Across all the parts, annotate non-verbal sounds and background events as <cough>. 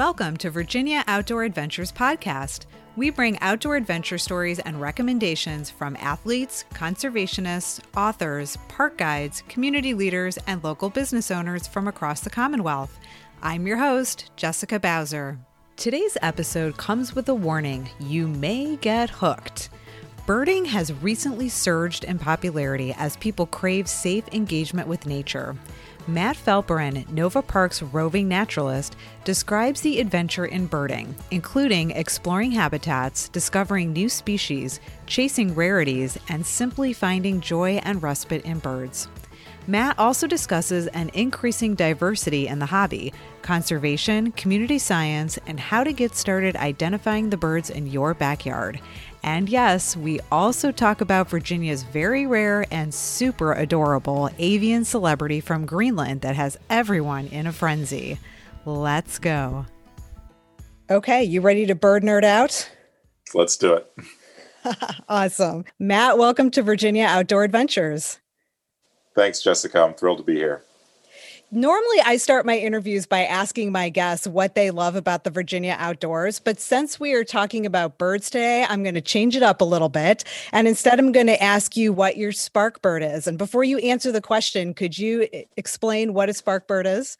Welcome to Virginia Outdoor Adventures Podcast. We bring outdoor adventure stories and recommendations from athletes, conservationists, authors, park guides, community leaders, and local business owners from across the Commonwealth. I'm your host, Jessica Bowser. Today's episode comes with a warning you may get hooked. Birding has recently surged in popularity as people crave safe engagement with nature. Matt Felperin, Nova Park's roving naturalist, describes the adventure in birding, including exploring habitats, discovering new species, chasing rarities, and simply finding joy and respite in birds. Matt also discusses an increasing diversity in the hobby, conservation, community science, and how to get started identifying the birds in your backyard. And yes, we also talk about Virginia's very rare and super adorable avian celebrity from Greenland that has everyone in a frenzy. Let's go. Okay, you ready to bird nerd out? Let's do it. <laughs> awesome. Matt, welcome to Virginia Outdoor Adventures. Thanks, Jessica. I'm thrilled to be here. Normally, I start my interviews by asking my guests what they love about the Virginia outdoors. But since we are talking about birds today, I'm going to change it up a little bit. And instead, I'm going to ask you what your spark bird is. And before you answer the question, could you explain what a spark bird is?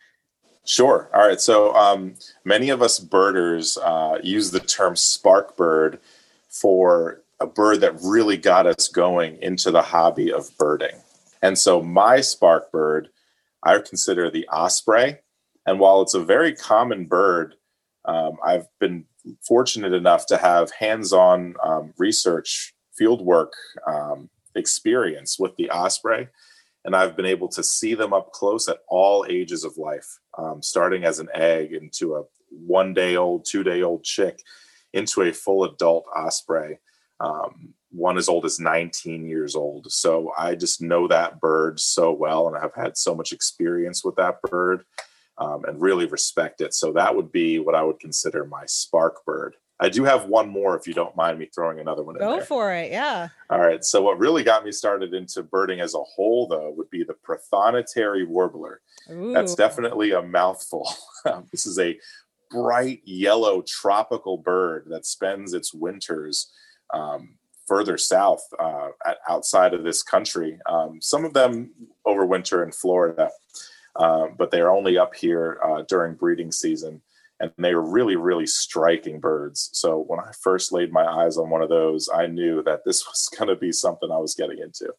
Sure. All right. So, um, many of us birders uh, use the term spark bird for a bird that really got us going into the hobby of birding. And so, my spark bird I consider the osprey. And while it's a very common bird, um, I've been fortunate enough to have hands on um, research fieldwork um, experience with the osprey. And I've been able to see them up close at all ages of life, um, starting as an egg into a one day old, two day old chick, into a full adult osprey. Um, one as old as 19 years old. So I just know that bird so well and I've had so much experience with that bird um, and really respect it. So that would be what I would consider my spark bird. I do have one more if you don't mind me throwing another one in Go there. for it. Yeah. All right. So what really got me started into birding as a whole though would be the prothonotary warbler. Ooh. That's definitely a mouthful. <laughs> this is a bright yellow tropical bird that spends its winters um, further south uh, outside of this country. Um, some of them overwinter in Florida, uh, but they're only up here uh, during breeding season. And they are really, really striking birds. So when I first laid my eyes on one of those, I knew that this <laughs> was going to be something I was getting into.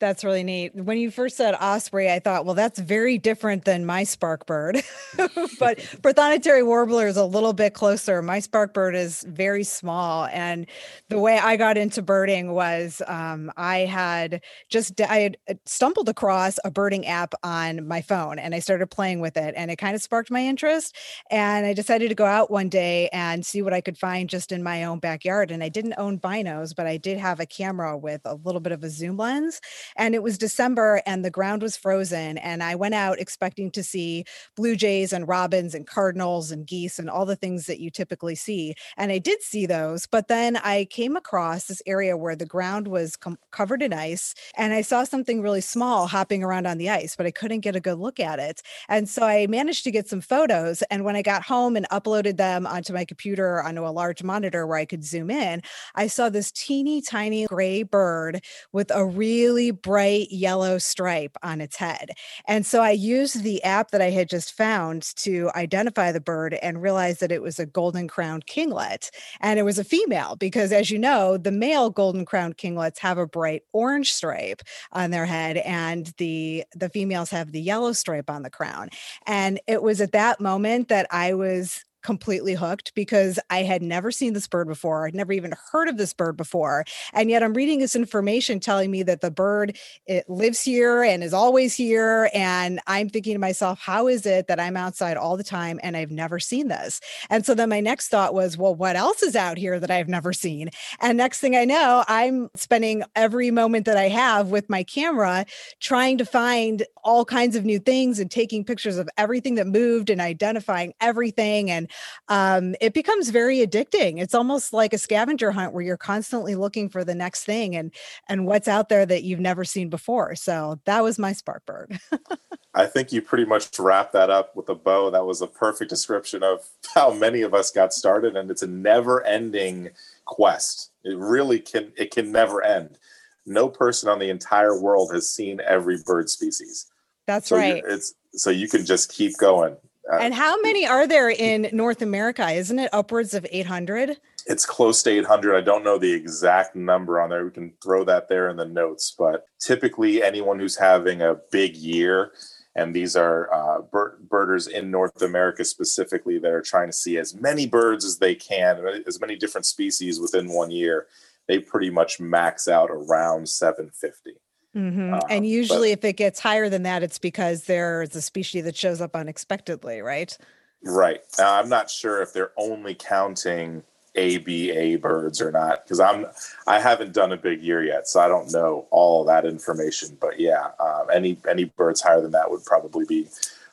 That's really neat. When you first said osprey, I thought, well, that's very different than my spark bird. <laughs> but <laughs> prothonotary warbler is a little bit closer. My spark bird is very small. And the way I got into birding was um, I had just I had uh, stumbled across a birding app on my phone and I started playing with it and it kind of sparked my interest. And I decided to go out one day and see what I could find just in my own backyard. And I didn't own binos, but I did have a camera with a little bit of a zoom lens and it was December and the ground was frozen. And I went out expecting to see blue jays and robins and cardinals and geese and all the things that you typically see. And I did see those. But then I came across this area where the ground was com- covered in ice and I saw something really small hopping around on the ice, but I couldn't get a good look at it. And so I managed to get some photos. And when I got home and uploaded them onto my computer onto a large monitor where I could zoom in, I saw this teeny tiny gray bird with a really bright yellow stripe on its head. And so I used the app that I had just found to identify the bird and realized that it was a golden crowned kinglet. And it was a female because, as you know, the male golden crowned kinglets have a bright orange stripe on their head, and the, the females have the yellow stripe on the crown. And it was at that moment that I was completely hooked because I had never seen this bird before. I'd never even heard of this bird before. And yet I'm reading this information telling me that the bird it lives here and is always here and I'm thinking to myself, how is it that I'm outside all the time and I've never seen this? And so then my next thought was, well, what else is out here that I've never seen? And next thing I know, I'm spending every moment that I have with my camera trying to find all kinds of new things and taking pictures of everything that moved and identifying everything and um, it becomes very addicting. It's almost like a scavenger hunt where you're constantly looking for the next thing and and what's out there that you've never seen before. So that was my spark bird. <laughs> I think you pretty much wrapped that up with a bow. That was a perfect description of <laughs> how many of us got started, and it's a never-ending quest. It really can it can never end. No person on the entire world has seen every bird species. That's so right. It's so you can just keep going. Uh, and how many are there in North America? Isn't it upwards of 800? It's close to 800. I don't know the exact number on there. We can throw that there in the notes, but typically anyone who's having a big year and these are uh, bir- birders in North America specifically that are trying to see as many birds as they can, as many different species within one year. They pretty much max out around 750. Mm-hmm. Um, and usually, but, if it gets higher than that, it's because there's a species that shows up unexpectedly, right? Right. Now, I'm not sure if they're only counting ABA birds or not because I'm I haven't done a big year yet, so I don't know all that information. But yeah, um, any any birds higher than that would probably be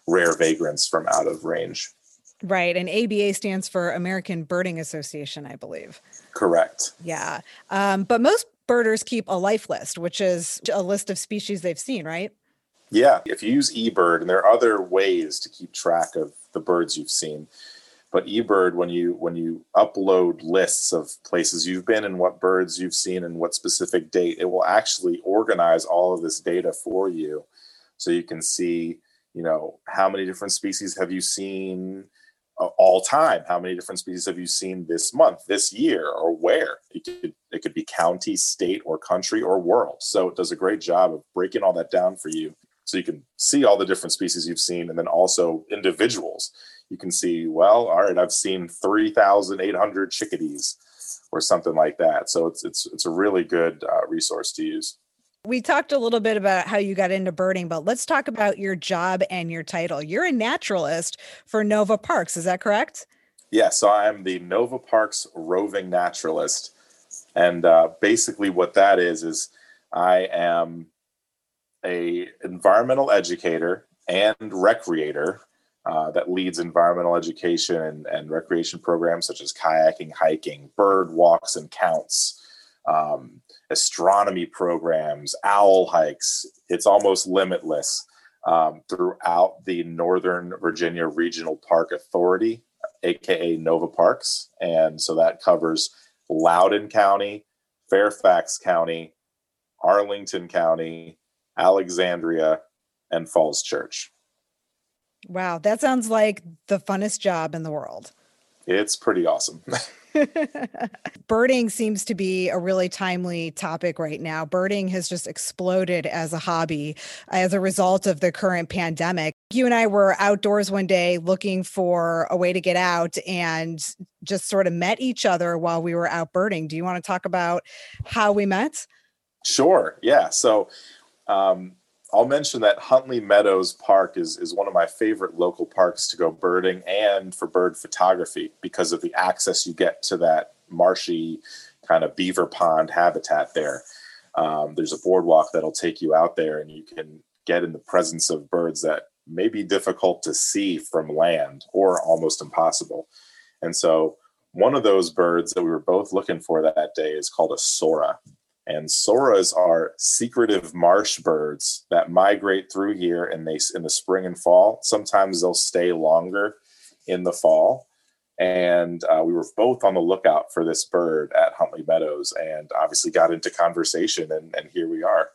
rare vagrants from out of range. Right, and ABA stands for American Birding Association, I believe. Correct. Yeah, um, but most birders keep a life list, which is a list of species they've seen, right? Yeah, if you use eBird, and there are other ways to keep track of the birds you've seen but eBird, when you when you upload lists of places you've been and what birds you've seen and what specific date, it will actually organize all of this data for you, so you can see, you know, how many different species have you seen all time? How many different species have you seen this month, this year, or where? It could it could be county, state, or country, or world. So it does a great job of breaking all that down for you, so you can see all the different species you've seen, and then also individuals you can see, well, all right, I've seen 3,800 chickadees or something like that. So it's it's it's a really good uh, resource to use. We talked a little bit about how you got into birding, but let's talk about your job and your title. You're a naturalist for Nova Parks, is that correct? Yeah, so I'm the Nova Parks roving naturalist, and uh, basically what that is is I am a environmental educator and recreator uh, that leads environmental education and, and, recreation programs such as kayaking, hiking, bird walks and counts, um, astronomy programs, owl hikes. It's almost limitless um, throughout the Northern Virginia Regional Park Authority, aka Nova Parks. And so that covers Loudoun County, Fairfax County, Arlington County, Alexandria, and Falls Church. Wow, that sounds like the funnest job in the world. It's pretty awesome. <laughs> <laughs> birding seems to be a really timely topic right now. Birding has just exploded as a hobby as a result of the current pandemic. You and I were outdoors one day looking for a way to get out and just sort of met each other while we were out birding. Do you want to talk about how we met? Sure. Yeah. So, um, I'll mention that Huntley Meadows Park is, is one of my favorite local parks to go birding and for bird photography because of the access you get to that marshy kind of beaver pond habitat there. Um, there's a boardwalk that'll take you out there and you can get in the presence of birds that may be difficult to see from land or almost impossible. And so, one of those birds that we were both looking for that day is called a sora. And soras are secretive marsh birds that migrate through here and they in the spring and fall. Sometimes they'll stay longer in the fall. And uh, we were both on the lookout for this bird at Huntley Meadows and obviously got into conversation and, and here we are.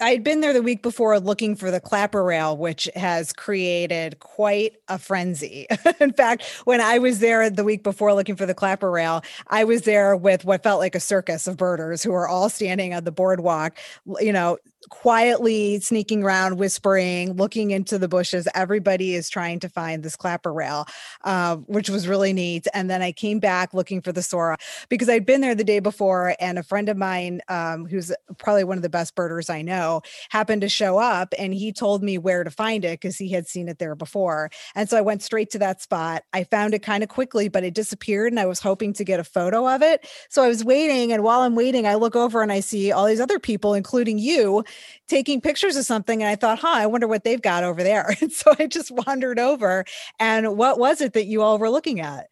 I, had been there the week before looking for the clapper rail, which has created quite a frenzy. <laughs> In fact, when I was there the week before looking for the clapper rail, I was there with what felt like a circus of birders who were all standing on the boardwalk, you know, quietly sneaking around, whispering, looking into the bushes. Everybody is trying to find this clapper rail, uh, which was really neat. And then I came back looking for the Sora because I'd been there the day before, and a friend of mine, um, who's probably one of the best birders I know, happened to show up and he told me where to find it because he had seen it there before. And so I went straight to that spot. I found it kind of quickly, but it disappeared, and I was hoping to get a photo of it. So I was waiting, and while I'm waiting, I look over and I see all these other people, including you taking pictures of something and I thought, huh, I wonder what they've got over there. <laughs> And so I just wandered over. And what was it that you all were looking at?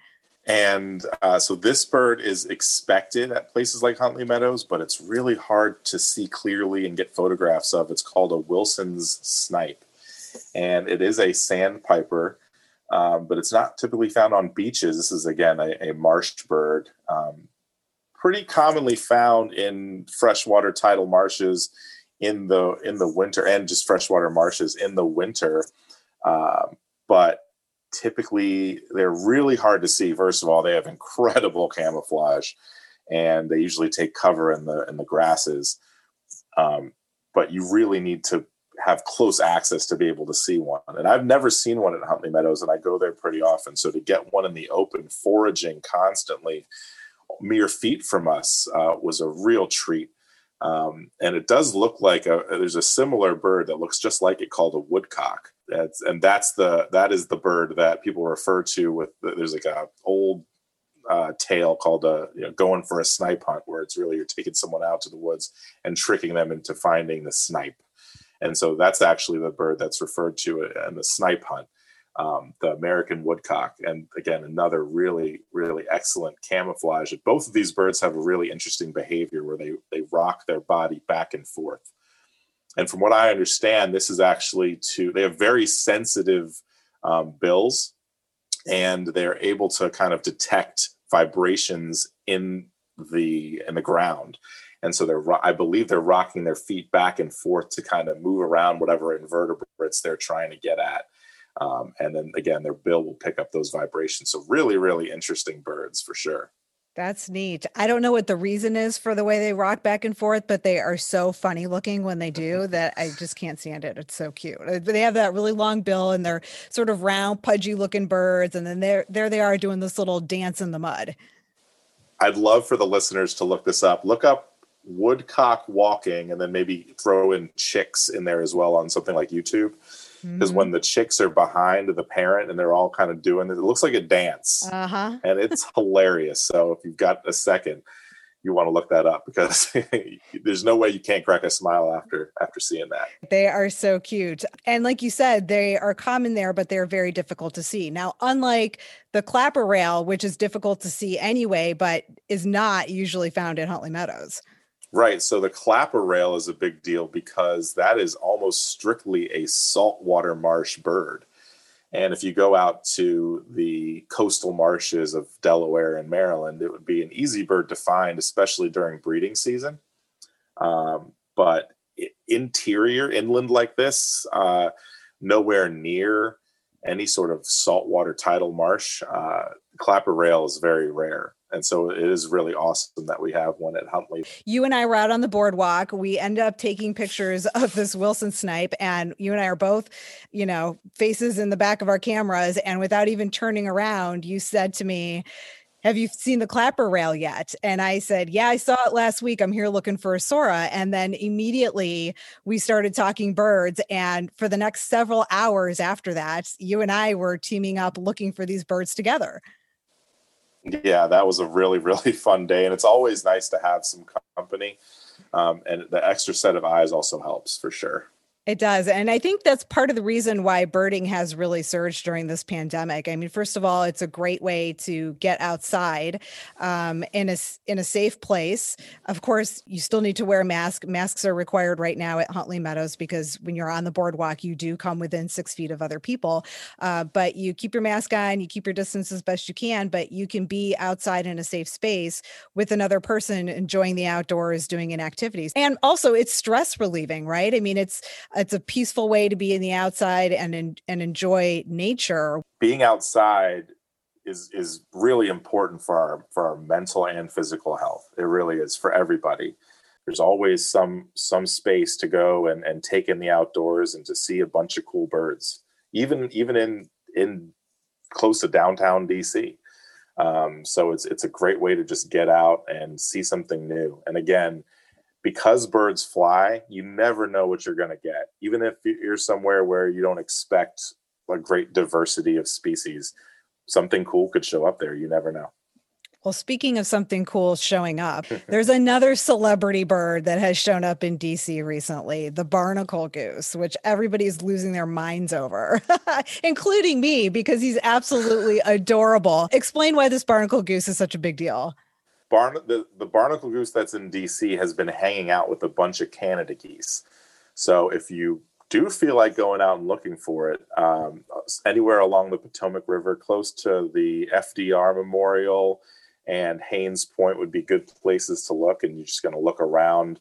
And uh, so this bird is expected at places like Huntley Meadows, but it's really hard to see clearly and get photographs of. It's called a Wilson's snipe, and it is a sandpiper, um, but it's not typically found on beaches. This is again a, a marsh bird, um, pretty commonly found in freshwater tidal marshes in the in the winter, and just freshwater marshes in the winter. Um, but typically they're really hard to see. First of all, they have incredible camouflage, and they usually take cover in the in the grasses. Um, but you really need to have close access to be able to see one. And I've never seen one at Huntley Meadows, and I go there pretty often. So to get one in the open, foraging constantly, mere feet from us, uh, was a real treat. Um, and it does look like a there's a similar bird that looks just like it called a woodcock that's and that's the that is the bird that people refer to with there's like a old uh, tale called uh, you know, going for a snipe hunt where it's really you're taking someone out to the woods and tricking them into finding the snipe. And so that's actually the bird that's referred to in the snipe hunt um, the american woodcock. And again another really really excellent camouflage. Both of these birds have a really interesting behavior where they they rock their body back and forth and from what I understand, this is actually to, they have very sensitive um, bills and they're able to kind of detect vibrations in the in the ground. And so they're i believe they're rocking their feet back and forth to kind of move around whatever invertebrates they're trying to get at. Um, and then again their bill will pick up those vibrations. So really really interesting birds for sure that's neat. I don't know what the reason is for the way they rock back and forth, but they are so funny looking when they do <laughs> that I just can't stand it. It's so cute. Uh, they have that really long bill and they're sort of round, pudgy looking birds, and then there there they are doing this little dance in the mud. I'd love for the listeners to look this up. Look up woodcock walking and then maybe throw in chicks in there as well on something like YouTube because mm-hmm. when the chicks are behind the parent and they're all kind of doing it, it looks like a dance, uh-huh. and it's hilarious. So if you've got a second, you want to look that up because <laughs> there's no way you can't crack a smile after after seeing that. They are so cute. And like you said, they are common there but they're very difficult to see. Now, unlike the clapper rail which is difficult to see anyway but is not usually found in Huntley Meadows. Right. So the clapper rail is a big deal because that is almost strictly a saltwater marsh bird. And if you go out to the coastal marshes of Delaware and Maryland, it would be an easy bird to find, especially during breeding season. Um, but interior, inland like this, uh, nowhere near any sort of saltwater tidal marsh, uh, clapper rail is very rare and so it is really awesome that we have one at Huntley. You and I were out on the boardwalk. We end up taking pictures <laughs> of this Wilson snipe, and you and I are both, you know, faces in the back of our cameras. And without even turning around, you said to me, have you seen the clapper rail yet? And I said, Yeah, I saw it last week. I'm here looking for a Sora. And then immediately we started talking birds. And for the next several hours after that, you and I were teaming up looking for these birds together yeah, that was a really, <laughs> really fun day. And it's always nice to have some company. Um, and the extra set of eyes also helps for sure. It does. And I think that's part of the reason why birding has really surged during this pandemic. I mean, first of all, it's a great way to get outside um, in a in a safe place. Of course, you still need to wear a mask. Masks are required right now at Huntley Meadows because when you're on the boardwalk, you do come within six feet of other people. Uh, but you keep your mask on, you keep your distance as best you can, but you can be outside in a safe space with another person enjoying the outdoors, doing an activities. And also it's stress relieving, right? I mean, it's it's a peaceful way to be in the outside and and enjoy nature. Being outside is is really important for our for our mental and physical health. It really is for everybody. There's always some some space to go and and take in the outdoors and to see a bunch of cool birds. Even even in in close to downtown DC. Um, so it's it's a great way to just get out and see something new. And again, because birds fly, you never know what you're going to get. Even if you're somewhere where you don't expect a great diversity of species, something cool could show up there. You never know. Well, speaking of something cool showing up, <laughs> there's another celebrity bird that has shown up in DC recently, the barnacle goose, which everybody's losing their minds over, <laughs> including me, because he's absolutely <laughs> adorable. Explain why this barnacle goose is such a big deal. Barn- the, the barnacle goose that's in DC has been hanging out with a bunch of Canada geese. So if you do feel like going out and looking for it, um, anywhere along the Potomac River, close to the FDR Memorial and Hains Point would be good places to look. And you're just going to look around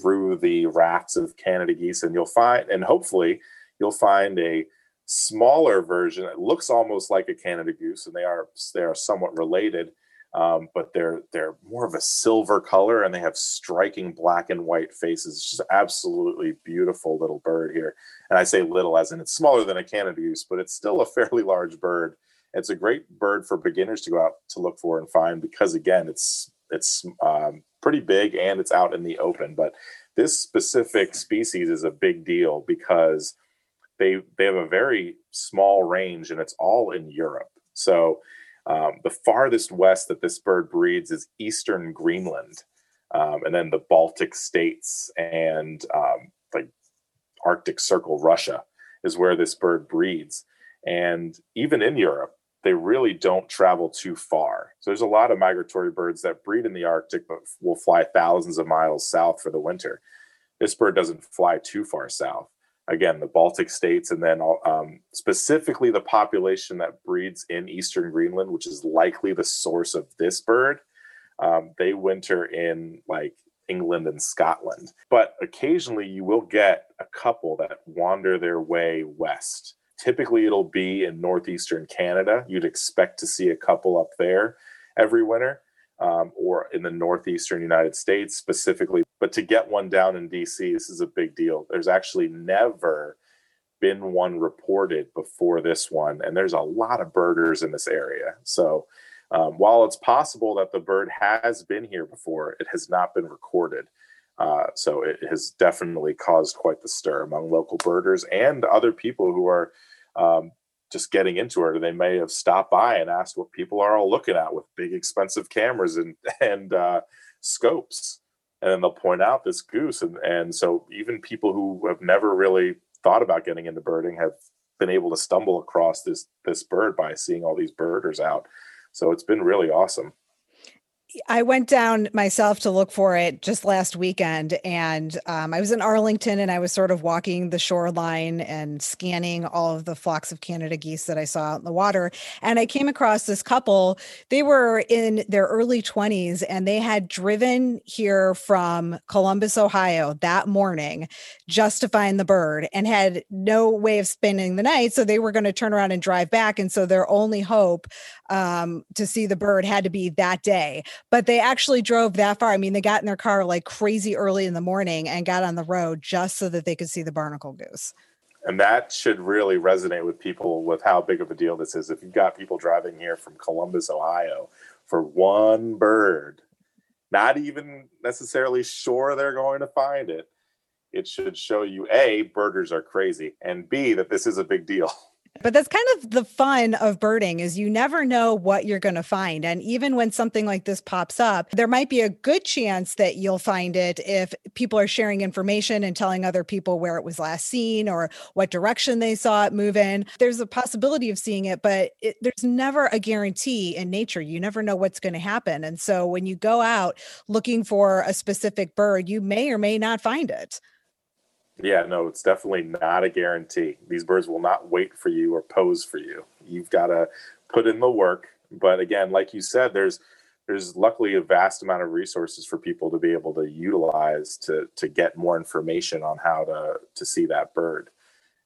through the rafts of Canada geese, and you'll find, and hopefully, you'll find a smaller version. It looks almost like a Canada goose, and they are they are somewhat related um, but they're they're more of a silver color and they have striking black and white faces. It's just absolutely beautiful little bird here. And I say little as in it's smaller than a Canada goose, but it's still a <laughs> fairly large bird. It's a great bird for beginners to go out to look for and find because again, it's it's um, pretty big and it's out in the open. But this specific species is a big deal because they they have a very small range and it's all in Europe. So um, the farthest west that this bird breeds is eastern Greenland, um, and then the Baltic states and um, like Arctic Circle Russia is where this bird breeds. And even in Europe, they really don't travel too far. So there's a lot of migratory birds that breed in the Arctic, but will fly thousands of miles south for the winter. This bird doesn't fly too far south again the baltic states and then um, specifically the population that breeds in eastern greenland which is likely the source of this bird um, they winter in like england and scotland. But occasionally you will get a couple that wander their way west. Typically it'll be in northeastern canada. You'd expect to see a couple up there every winter um, or in the northeastern United States specifically. But to get one down in DC, this is a big deal. There's actually never been one reported before this one, and there's a lot of birders in this area. So um, while it's possible that the bird has been here before, it has not been recorded. Uh, so it has definitely caused quite the stir among local birders and other people who are um, just getting into it, or they may have stopped by and asked what people are all looking at with big expensive cameras and <laughs> and uh, scopes, and then they'll point out this goose, and and so even people who have never really thought about getting into birding have been able to stumble across this this bird by seeing all these birders out. So it's been really awesome. I went down myself to look for it just last weekend, and um, I was in Arlington, and I was sort of walking the shoreline and scanning all of the flocks of Canada geese that I saw out in the water. And I came across this couple. They were in their early twenties, and they had driven here from Columbus, Ohio, that morning just to find the bird, and had no way of spending the night. So they were going to turn around and drive back, and so their only hope um, to see the bird had to be that day but they actually drove that far. I mean, they got in their car like crazy early in the morning and got on the road just so that they could see the barnacle goose. And that should really resonate with people with how big of a deal this is. If you've got people driving here from Columbus, Ohio for one bird, not even necessarily sure they're going to find it, it should show you A, birders are crazy, and B, that this is a big deal. <laughs> But that's kind of the fun of birding is you never know what you're going to find. And even when something like this pops up, there might be a good chance that you'll find it if people are sharing information and telling other people where it was last seen or what direction they saw it move in. There's a possibility of seeing it, but it, there's never a guarantee in nature. You never know what's going to happen. And so when you go out looking for a specific bird, you may or may not find it. Yeah, no, it's definitely not a guarantee. These birds will not wait for you or pose for you. You've got to put in the work. But again, like you said, there's there's luckily a vast amount of resources for people to be able to utilize to to get more information on how to to see that bird.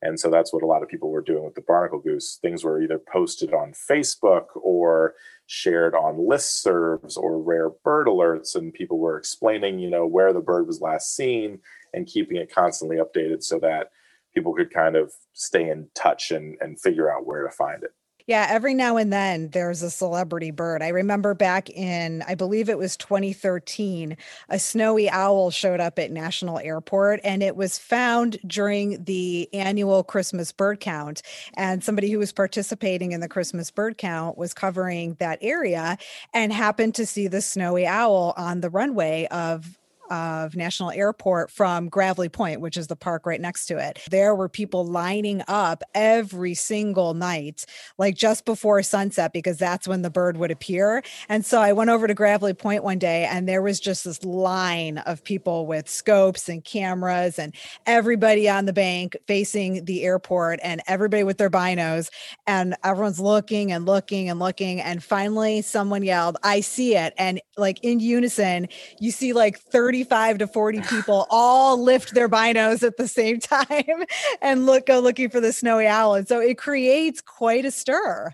And so that's what a lot of people were doing with the barnacle goose. Things were either posted on Facebook or shared on listservs or rare bird alerts, and people were explaining, you know, where the bird was last seen and keeping it constantly updated so that people could kind of stay in touch and, and figure out where to find it. Yeah, every now and then there's a celebrity bird. I remember back in, I believe it was 2013, a snowy owl showed up at National Airport and it was found during the annual Christmas bird count. And somebody who was participating in the Christmas bird count was covering that area and happened to see the snowy owl on the runway of of National Airport from Gravelly Point, which is the park right next to it. There were people lining up every single night, like just before sunset, because that's when the bird would appear. And so I went over to Gravelly Point one day and there was just this line of people with scopes and cameras and everybody on the bank facing the airport and everybody with their binos. And everyone's looking and looking and looking. And finally, someone yelled, I see it. And like in unison, you see like 30 35 to 40 <sighs> people all lift their binos at the same time <laughs> and look go looking for the snowy owl. And so it creates quite a stir.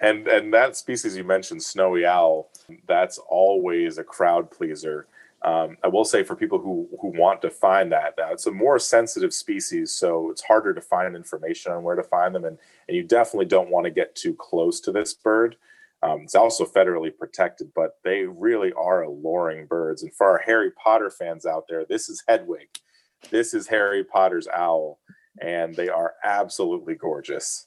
And and that species you mentioned, snowy owl, that's always a crowd pleaser. Um, I will say for people who who want to find that, it's a more sensitive species, so it's harder to find information on where to find them, and and you definitely don't want to get too close to this bird. Um, it's also federally protected, but they really are alluring birds. And for our Harry Potter fans out there, this is Hedwig. This is Harry Potter's owl, and they are absolutely gorgeous.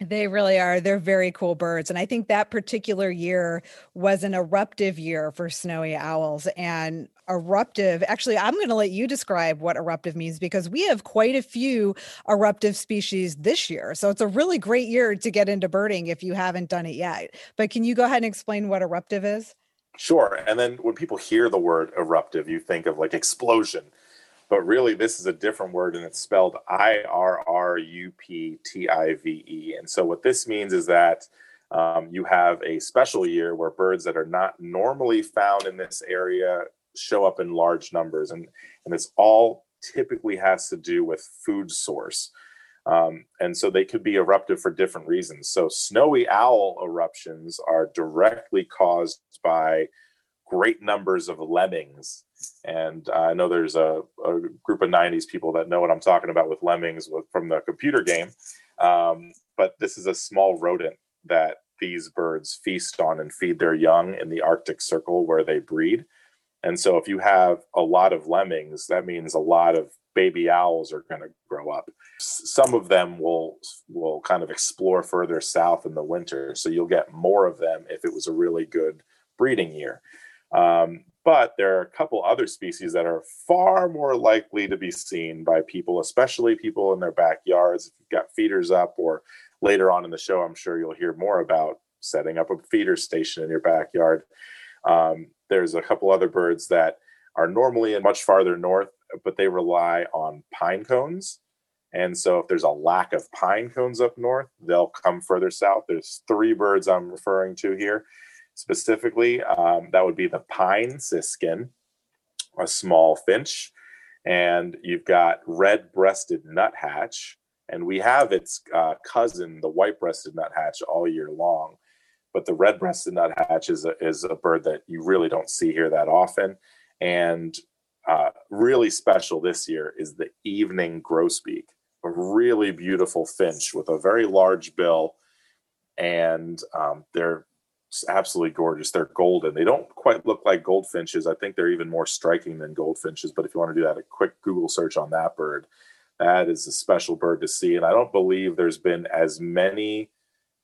They really are. They're very cool birds. And I think that particular year was an eruptive year for snowy owls. And eruptive, actually, I'm going to let you describe what eruptive means because we have quite a few eruptive species this year. So it's a really great year to get into birding if you haven't done it yet. But can you go ahead and explain what eruptive is? Sure. And then when people hear the word eruptive, you think of like explosion but really this is a different word and it's spelled I R R U P T I V E. And so what this means is that um, you have a special year where birds that are not normally found in this area show up in large numbers, and and this all typically has to do with food source. Um, and so they could be eruptive for different reasons. So snowy owl eruptions are directly caused by great numbers of lemmings and I know there's a, a, group of 90s people that know what I'm talking about with lemmings with, from the computer game. Um, but this is a small rodent that these birds feast on and feed their young in the Arctic Circle where they breed. And so if you have a lot of lemmings, that means a lot of baby owls are going to grow up. Some of them will will kind of explore further south in the winter, so you'll get more of them if it was a really good breeding year. Um, but there are a couple other species that are far more likely to be seen by people, especially people in their backyards. If you've got feeders up, or later on in the show, I'm sure you'll hear more about setting up a feeder station in your backyard. Um, there's a couple other birds that are normally much farther north, but they rely on pine cones. And so, if there's a lack of pine cones up north, they'll come further south. There's three birds I'm referring to here specifically. Um, that would be the pine siskin, a small finch, and you've got red-breasted nuthatch, and we have its uh, cousin, the white-breasted nuthatch, all year long. But the red-breasted nuthatch is a, is a bird that you really don't see here that often, and uh, really special this year is the evening grosbeak, a really beautiful finch with a very large bill, and um, they're absolutely gorgeous. They're golden. They don't quite look like goldfinches. I think they're even more striking than goldfinches. But if you want to do that, a quick Google search on that bird, that is a special bird to see. And I don't believe there's been as many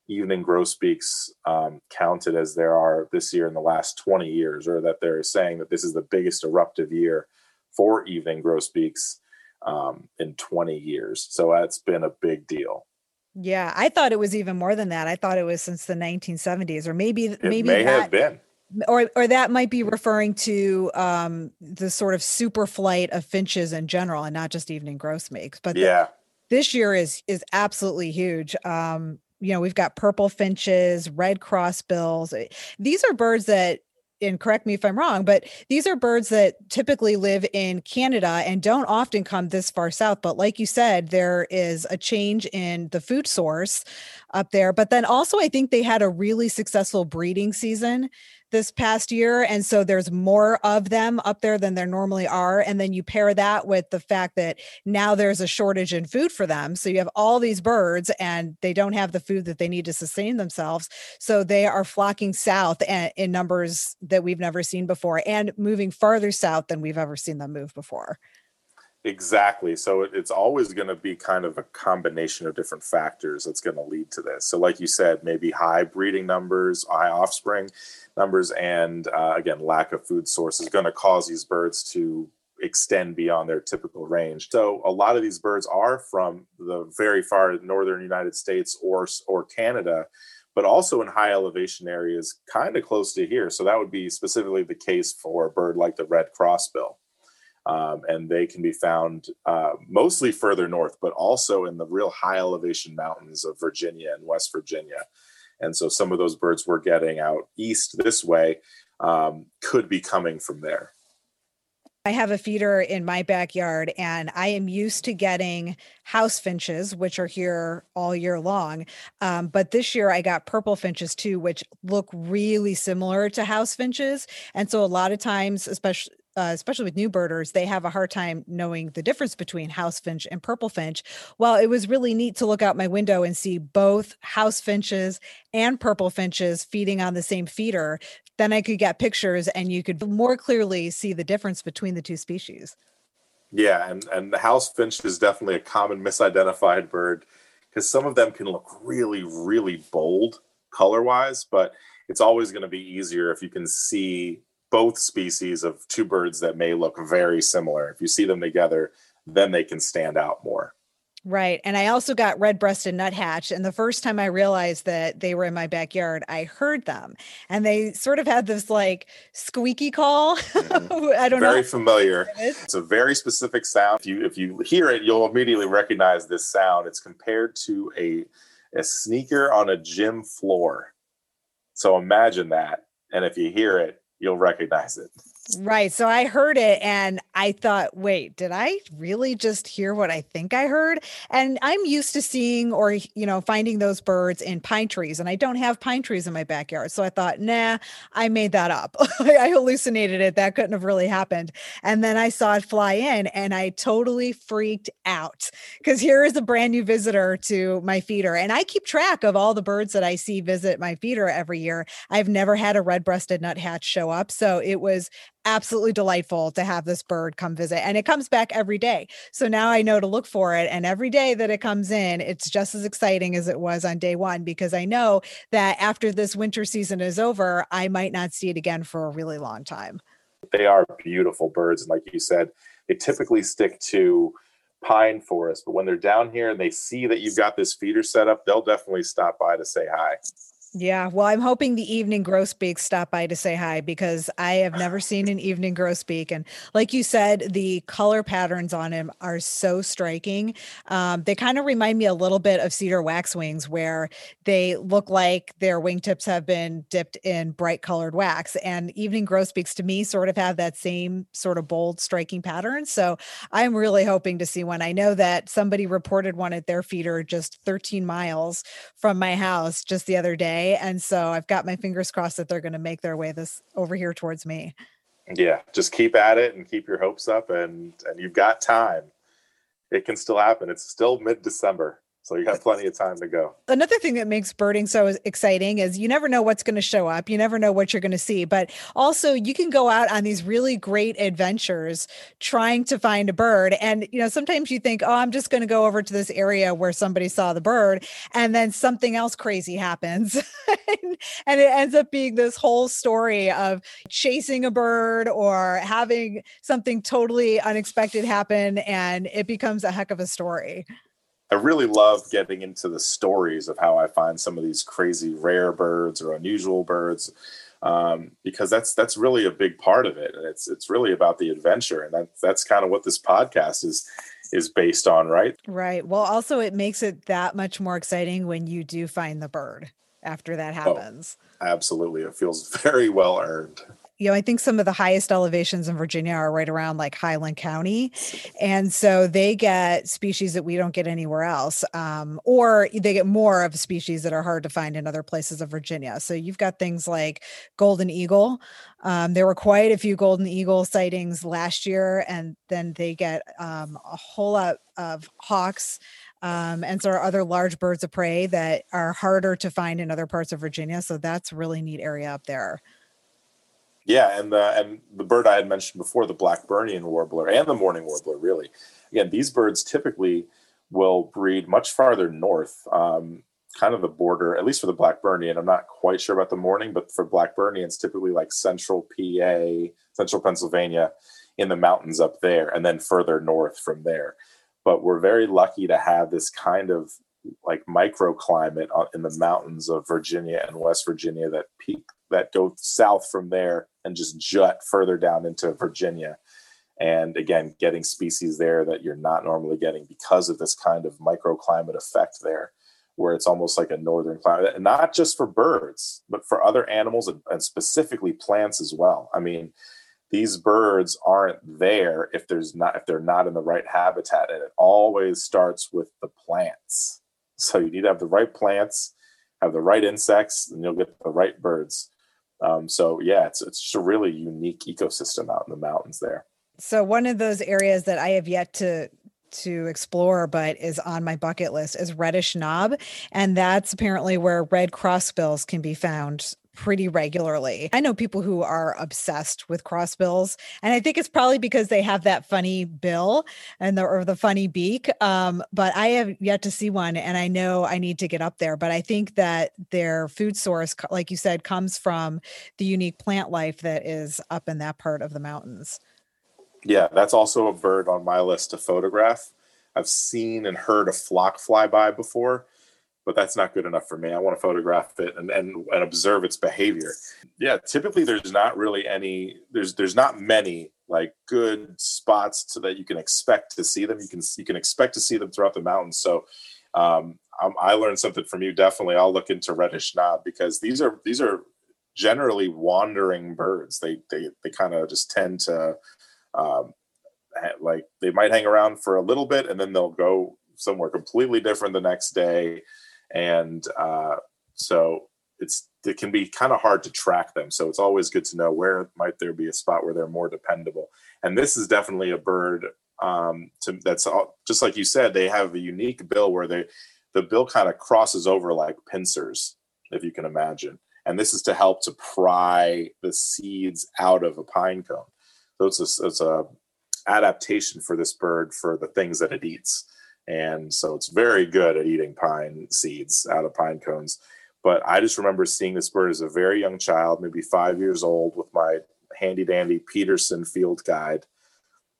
evening grosbeaks um, counted as there are this year in the last 20 years, or that they're saying that this is the biggest eruptive year for evening grosbeaks um, in 20 years. So that's been a big deal. Yeah, I thought it was even more than that. I thought it was since the 1970s, or maybe it maybe may that, have been, or or that might be referring to um, the sort of super flight of finches in general, and not just evening grosbeaks. But yeah, the, this year is is absolutely huge. Um, you know, we've got purple finches, red crossbills. Eh, these are birds that and correct me if I'm wrong, but these are birds that typically live in Canada and don't often come this far south. But like you said, there is a change in the food source up there. But then also, I think they had a really successful breeding season this past year. And so there's more of them up there than there normally are. And then you pair that with the fact that now there's a shortage in food for them. So you have all these birds and they don't have the food that they need to sustain themselves. So they are flocking south eh, in numbers that we've never seen before and moving farther south than we've ever seen them move before. Exactly. So it's always going to be kind of a combination of different factors that's going to lead to this. So, like you said, maybe high breeding numbers, high offspring numbers, and uh, again, lack of food source is going to cause these birds to extend beyond their typical range. So, a lot of these birds are from the very far northern United States or or Canada, but also in high elevation areas, kind of close to here. So, that would be specifically the case for a bird like the red crossbill um, and they can be found uh, mostly further north, but also in the real high elevation mountains of Virginia and West Virginia. And so some of those birds we're getting out east this way um, could be coming from there. I have a feeder in my backyard and I am used to getting house finches, which are here all year long. Um, but this year I got purple finches too, which look really similar to house finches. And so a lot of times, especially uh, especially with new birders, they have a hard time knowing the difference between house finch and purple finch. Well, it was really neat to look out my window and see both house finches and purple finches feeding on the same feeder. Then I could get pictures and you could more clearly see the difference between the two species. Yeah, and, and the house finch is definitely a common misidentified bird because some of them can look really, really bold color wise, but it's always going to be easier if you can see both species of two birds that may look very similar. If you see them together, then they can stand out more. Right. And I also got red breasted nuthatch. And the first time I realized that they were in my backyard, I heard them and they sort of had this like squeaky call. Mm-hmm. <laughs> I don't very know. Very familiar. It's a very specific sound. If you if you hear it, you'll immediately recognize this sound. It's compared to a a sneaker on a gym floor. So imagine that. And if you hear it, you'll recognize it. Right. So I heard it and I thought, wait, did I really just hear what I think I heard? And I'm used to seeing or, you know, finding those birds in pine trees, and I don't have pine trees in my backyard. So I thought, nah, I made that up. <laughs> I hallucinated it. That couldn't have really happened. And then I saw it fly in and I totally freaked out because here is a brand new visitor to my feeder. And I keep track of all the birds that I see visit my feeder every year. I've never had a red breasted nuthatch show up. So it was absolutely delightful to have this bird come visit and it comes back every day. So now i know to look for it and every day that it comes in it's just as exciting as it was on day one because i know that after this winter season is over i might not see it again for a really long time. They are beautiful birds and like you said they typically stick to pine forest but when they're down here and they see that you've got this feeder set up they'll definitely stop by to say hi yeah, well, I'm hoping the evening grosbeak stop by to say hi because I have never <laughs> seen an evening grosbeak, and like you said, the color patterns on him are so striking. Um, they kind of remind me a little bit of cedar waxwings, where they look like their wingtips have been dipped in bright colored wax. And evening grosbeaks, to me, sort of have that same sort of bold, striking pattern. So I'm really hoping to see one. I know that somebody reported one at their feeder just 13 miles from my house just the other day and so I've got my fingers crossed that they're going to make their way this over here towards me. Yeah, just keep at it and keep your hopes up and and you've got time. It can still happen. It's still mid-December. So you have plenty of time to go. Another thing that makes birding so exciting is you never know what's going to show up. You never know what you're going to see. But also, you can go out on these really great adventures trying to find a bird. And, you know, sometimes you think, oh, I'm just going to go over to this area where somebody saw the bird. And then something else crazy happens. <laughs> and it ends up being this whole story of chasing a bird or having something totally unexpected happen. And it becomes a heck of a story. I really love getting into the stories of how I find some of these crazy rare birds or unusual birds um, because that's that's really a big part of it, and it's it's really about the adventure, and that's that's kind of what this podcast is is based on, right? Right. Well, also it makes it that much more exciting when you do find the bird after that oh, happens. Oh, absolutely, it feels <laughs> very well earned. You know, I think some of the highest elevations in Virginia are right around like Highland County. And so they get species that we don't get anywhere else, um, or they get more of species that are hard to find in other places of Virginia. So you've got things like golden eagle. Um, there were quite a few golden eagle sightings last year, and then they get um, a whole lot of hawks um, and so are other large birds of prey that are harder to find in other parts of Virginia. So that's really neat area up there. Yeah, and the and the bird I had mentioned before, the Blackburnian warbler and the mourning warbler, really. Again, these birds typically will breed much farther north, um, kind of the border, at least for the Blackburnian. I'm not quite sure about the mourning, but for Blackburnians, typically like central PA, central Pennsylvania, in the mountains up there, and then further north from there but we're very lucky to have this kind of like microclimate in the mountains of Virginia and West Virginia that peak that go south from there and just jut further down into Virginia. And again, getting species there that you're not normally getting because of this kind of microclimate effect there, where it's almost like a northern climate, not just for birds, but for other animals and, and specifically plants as well. I mean, these birds aren't there if there's not if they're not in the right habitat and it always starts with the plants so you need to have the right plants have the right insects and you'll get the right birds um, so yeah it's, it's just a really unique ecosystem out in the mountains there. So one of those areas that i have yet to to explore but is on my bucket list is reddish knob and that's apparently where red crossbills can be found pretty regularly. I know people who are obsessed with crossbills, and I think it's probably because they have that funny bill and the or the funny beak. Um, but I have yet to see one, and I know I need to get up there. But I think that their food source, like you said, comes from the unique plant life that is up in that part of the mountains. Yeah, that's also a bird on my list to photograph. I've seen and heard a flock fly by before but that's not good enough for me. I want to photograph it and, and, and observe its behavior. Yeah, typically there's not really any there's there's not many like good spots so that you can expect to see them. You can you can expect to see them throughout the mountains. So um, I learned something from you. Definitely, I'll look into reddish knob because these are these are generally wandering birds. They they they kind of just tend to um, like they might hang around for a little bit and then they'll go somewhere completely different the next day and uh, so it's it can be kind of hard to track them. So it's always good to know where might there be a spot where they're more dependable. And this is definitely a bird um, to, that's all, just like you said. They have a unique bill where they the bill kind of crosses over like pincers, if you can imagine. And this is to help to pry the seeds out of a pine cone. So it's a, it's a adaptation for this bird for the things that it eats and so it's very good at eating pine seeds out of pine cones. But I just remember seeing this bird as a very young child, maybe five years old, with my handy dandy Peterson field guide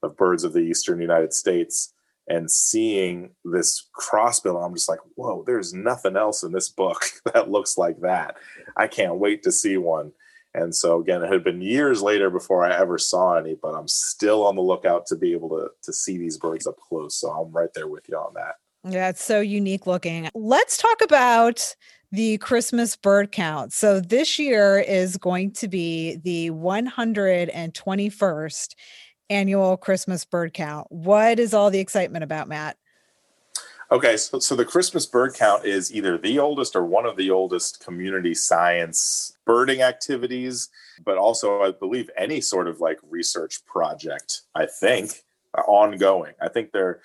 of birds of the eastern United States and seeing this crossbill. I'm just like, whoa, there's nothing else in this book <laughs> that looks like that. I can't wait to see one. And so again, it had been years later before I ever saw any, but I'm still on the lookout to be able to to see these birds up close. So I'm right there with you on that. Yeah, it's so unique looking. Let's talk about the Christmas bird count. So this year is going to be the 121st annual Christmas bird count. What is all the excitement about, Matt? Okay, so, so the Christmas bird count is either the oldest or one of the oldest community science birding activities, but also, I believe, any sort of like research project, I think, uh, ongoing. I think they're,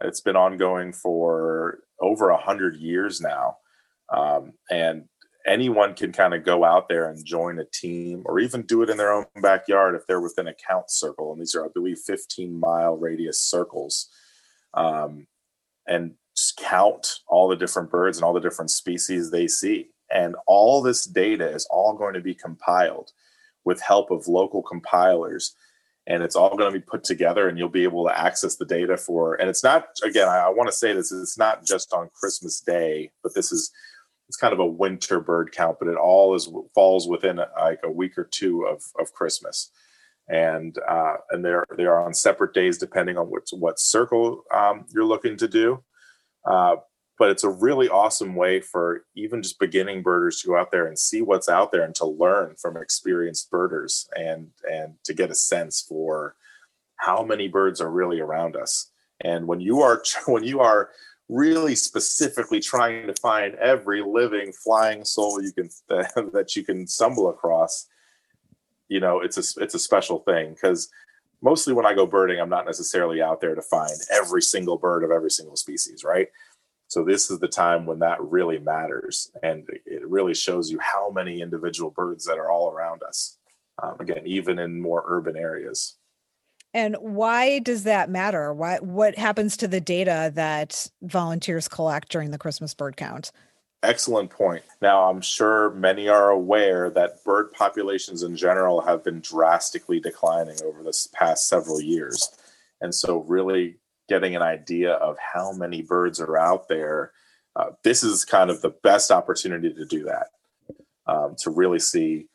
it's been ongoing for over a hundred years now. Um, and anyone can kind of go out there and join a team or even do it in their own backyard if they're within a count circle. And these are, I believe, 15 mile radius circles. Um, and just count all the different birds and all the different species they see. And all this data is all going to be compiled with help of local compilers. And it's all going to be put together, and you'll be able to access the data for. And it's not, again, I, I want to say this: it's not just on Christmas Day, but this is it's kind of a winter bird count, but it all is falls within like a week or two of of Christmas, and uh, and they're they are on separate days depending on what what circle um, you're looking to do. Uh, but it's a really awesome way for even just beginning birders to go out there and see what's out there and to learn from experienced birders and and to get a sense for how many birds are really around us. And when you are <laughs> when you are really specifically trying to find every living flying soul you can <laughs> that you can stumble across you know it's a it's a special thing. Because mostly when i go birding i'm not necessarily out there to find every single bird of every single species right so this is the time when that really matters and it really shows you how many individual birds that are all around us um, again even in more urban areas and why does that matter? What what happens to the data that volunteers collect during the Christmas bird count? Excellent point. Now, I'm sure many are aware that bird populations in general have been drastically declining over this past several years. And so, really getting an idea of how many birds are out there, uh, this is kind of the best opportunity to do that, um, to really see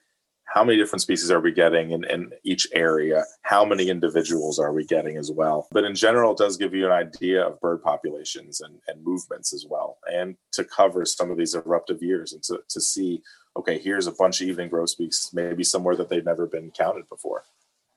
how many different species are we getting in, in each area how many individuals are we getting as well. But in general it does give you an idea of bird populations and, and movements as well and to cover some of these eruptive years and to, to see okay here's a bunch of evening grosbeaks maybe somewhere that they've never been counted before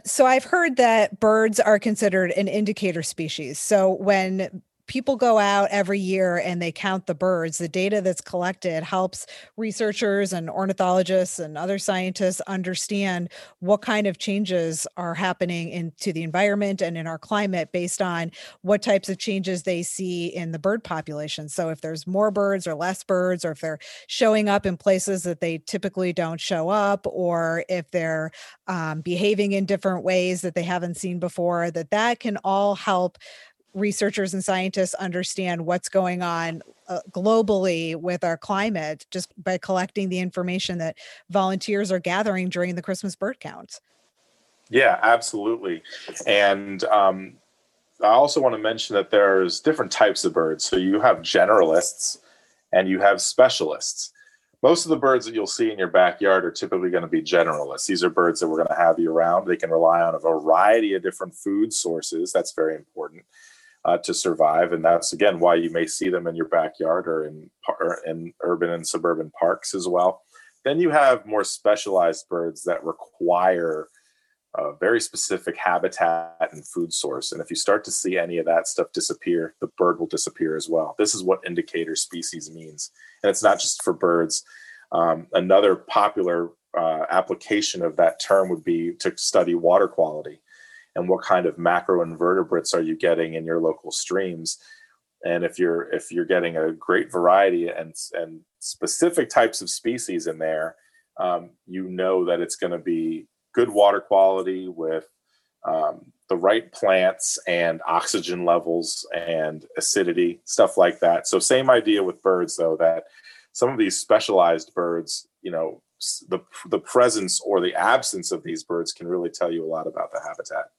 so I've heard that birds are considered an indicator species. So when people go out every year and they count the birds. The data that's collected helps researchers and ornithologists and other scientists understand what kind of changes are happening into the environment and in our climate based on what types of changes they see in the bird population. So if there's more birds or less birds, or if they're showing up in places that they typically don't show up, or if they're um, behaving in different ways that they haven't seen before, that that can all help researchers and scientists understand what's going on uh, globally with our climate just by collecting the information that volunteers are gathering during the Christmas bird count. Yeah, absolutely. And um, I also want to mention that there's different types of birds. So you have generalists and you have specialists. Most of the birds that you'll see in your backyard are typically going to be generalists. These are birds that we're going to have you around. They can rely on a variety of different food sources. That's very important uh, to survive. And that's again why you may see them in your backyard or in or in urban and suburban parks as well. Then you have more specialized birds that require a very specific habitat and food source. And if you start to see any of that stuff disappear, the bird will disappear as well. This is what indicator species means. And it's not just for birds. Um, another popular uh, application of that term would be to study water quality and what kind of macro invertebrates are you getting in your local streams? And if you're if you're getting a great variety and and specific types of species in there um, you know that it's going to be good water quality with um, the right plants and oxygen levels and acidity stuff like that. So same idea with birds though that some of these specialized birds you know the the presence or the absence of these birds can really tell you a lot about the habitat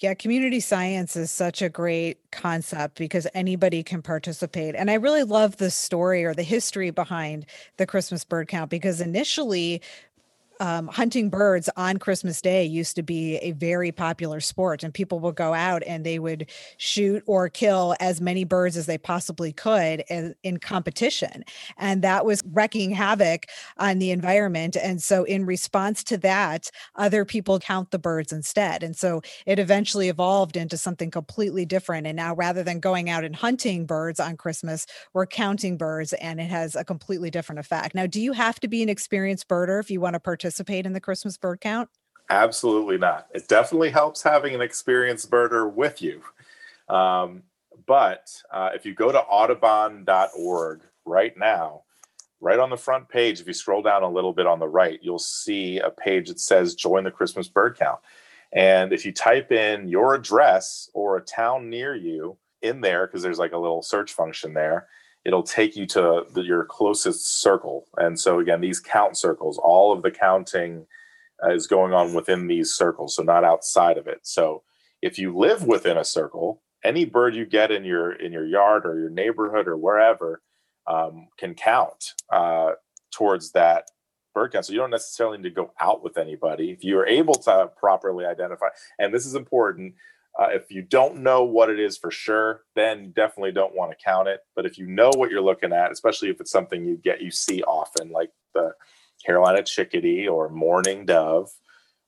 yeah, community science is such a great concept because anybody can participate. And I really love the story or the history behind the Christmas bird count because initially um, hunting birds on Christmas Day used to be a very popular sport, and people would go out and they would shoot or kill as many birds as they possibly could in, in competition. And that was wreaking havoc on the environment. And so, in response to that, other people count the birds instead. And so, it eventually evolved into something completely different. And now, rather than going out and hunting birds on Christmas, we're counting birds, and it has a completely different effect. Now, do you have to be an experienced birder if you want to participate? Participate in the Christmas bird count? Absolutely not. It definitely helps having an experienced birder with you. Um, but uh, if you go to audubon.org right now, right on the front page, if you scroll down a little bit on the right, you'll see a page that says join the Christmas bird count. And if you type in your address or a town near you in there, because there's like a little search function there, it'll take you to the, your closest circle. And so again, these count circles, all of the counting uh, is going on within these circles, so not outside of it. So if you live within a circle, any bird you get in your in your yard or your neighborhood or wherever um, can count uh, towards that bird count. So you don't necessarily need to go out with anybody. If you are able to properly identify, and this is important, Uh, if you don't know what it is for sure, then definitely don't want to count it. But if you know what you're looking at, especially if it's something you get you see often, like the Carolina chickadee or mourning dove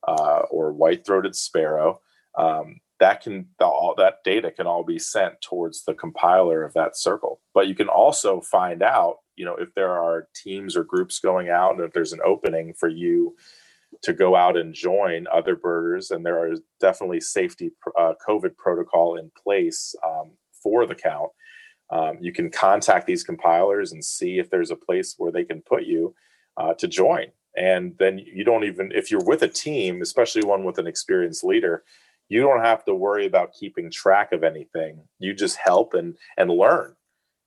uh, or white-throated sparrow, um, that can all that data can all be sent towards the compiler of that circle. But you can also find out, you know, if there are teams or groups going out, and if there's an opening for you to go out and join other birders, and there are definitely safety uh, COVID protocol in place um, for the count. Um, you can contact these compilers and see if there's a place where they can put you uh, to join. And then you don't even, if you're with a team, especially one with an experienced leader, you don't have to worry about keeping track of anything. You just help and and learn.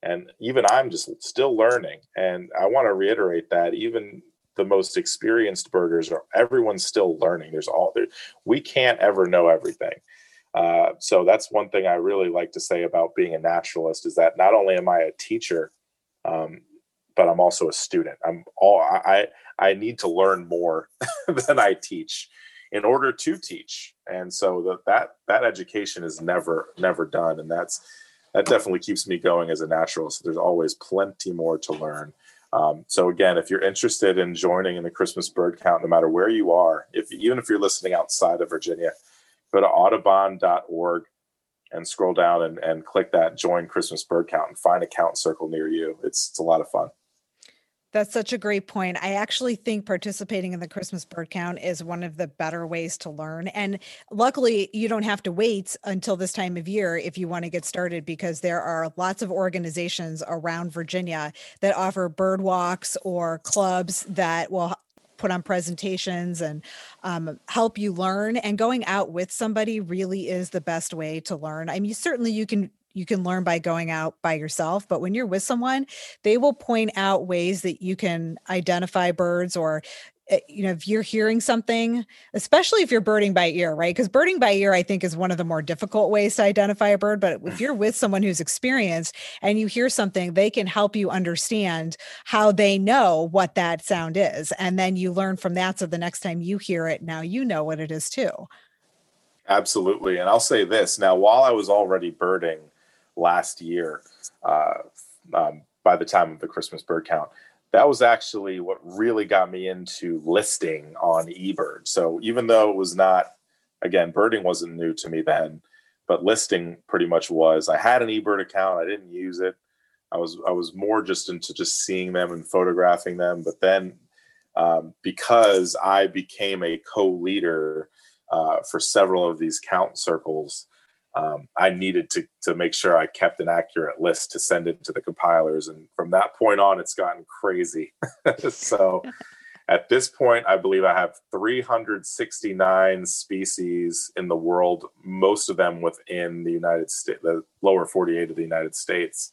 And even I'm just still learning. And I want to reiterate that even the most experienced birders are everyone's still learning. There's all there. We can't ever know everything. Uh, so that's one thing I really like to say about being a naturalist is that not only am I a teacher, um, but I'm also a student. I'm all I I need to learn more <laughs> than I teach in order to teach. And so that that that education is never never done, and that's that definitely keeps me going as a naturalist. There's always plenty more to learn. Um, so again, if you're interested in joining in the Christmas bird count, no matter where you are, if even if you're listening outside of Virginia, go to audubon.org and scroll down and, and click that join Christmas bird count and find a count circle near you. It's it's a lot of fun. That's such a great point. I actually think participating in the Christmas bird count is one of the better ways to learn. And luckily, you don't have to wait until this time of year if you want to get started because there are lots of organizations around Virginia that offer bird walks or clubs that will put on presentations and um, help you learn and going out with somebody really is the best way to learn i mean certainly you can you can learn by going out by yourself but when you're with someone they will point out ways that you can identify birds or eh, you know if you're hearing something especially if you're birding by ear right? Because birding by ear i think is one of the more difficult ways to identify a bird but if you're with someone who's experienced and you hear something they can help you understand how they know what that sound is and then you learn from that so the next time you hear it now you know what it is too. Absolutely and i'll say this now while i was already birding last year uh, um, by the time of the Christmas bird count. That was actually what really got me into listing on eBird. So even though it was not, again, birding wasn't new to me then, but listing pretty much was. I had an eBird account. I didn't use it. I was I was more just into just seeing them and photographing them. But then um, because I became a co-leader uh, for several of these count circles, um, I needed to to make sure I kept an accurate list to send it to the compilers. And from that point on, it's gotten crazy. <laughs> so at this point, I believe I have 369 species in the world, most of them within the United States, the lower 48 of the United States.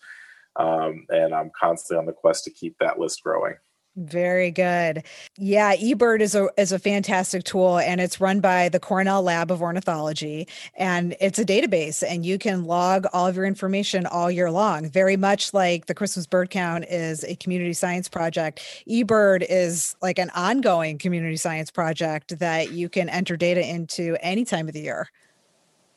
Um, and I'm constantly on the quest to keep that list growing. Very good. Yeah, eBird is a is a fantastic tool and it's run by the Cornell Lab of Ornithology and it's a database and you can log all of your information all year long. Very much like the Christmas bird count is a community science project. eBird is like an ongoing community science project that you can enter data into any time of the year.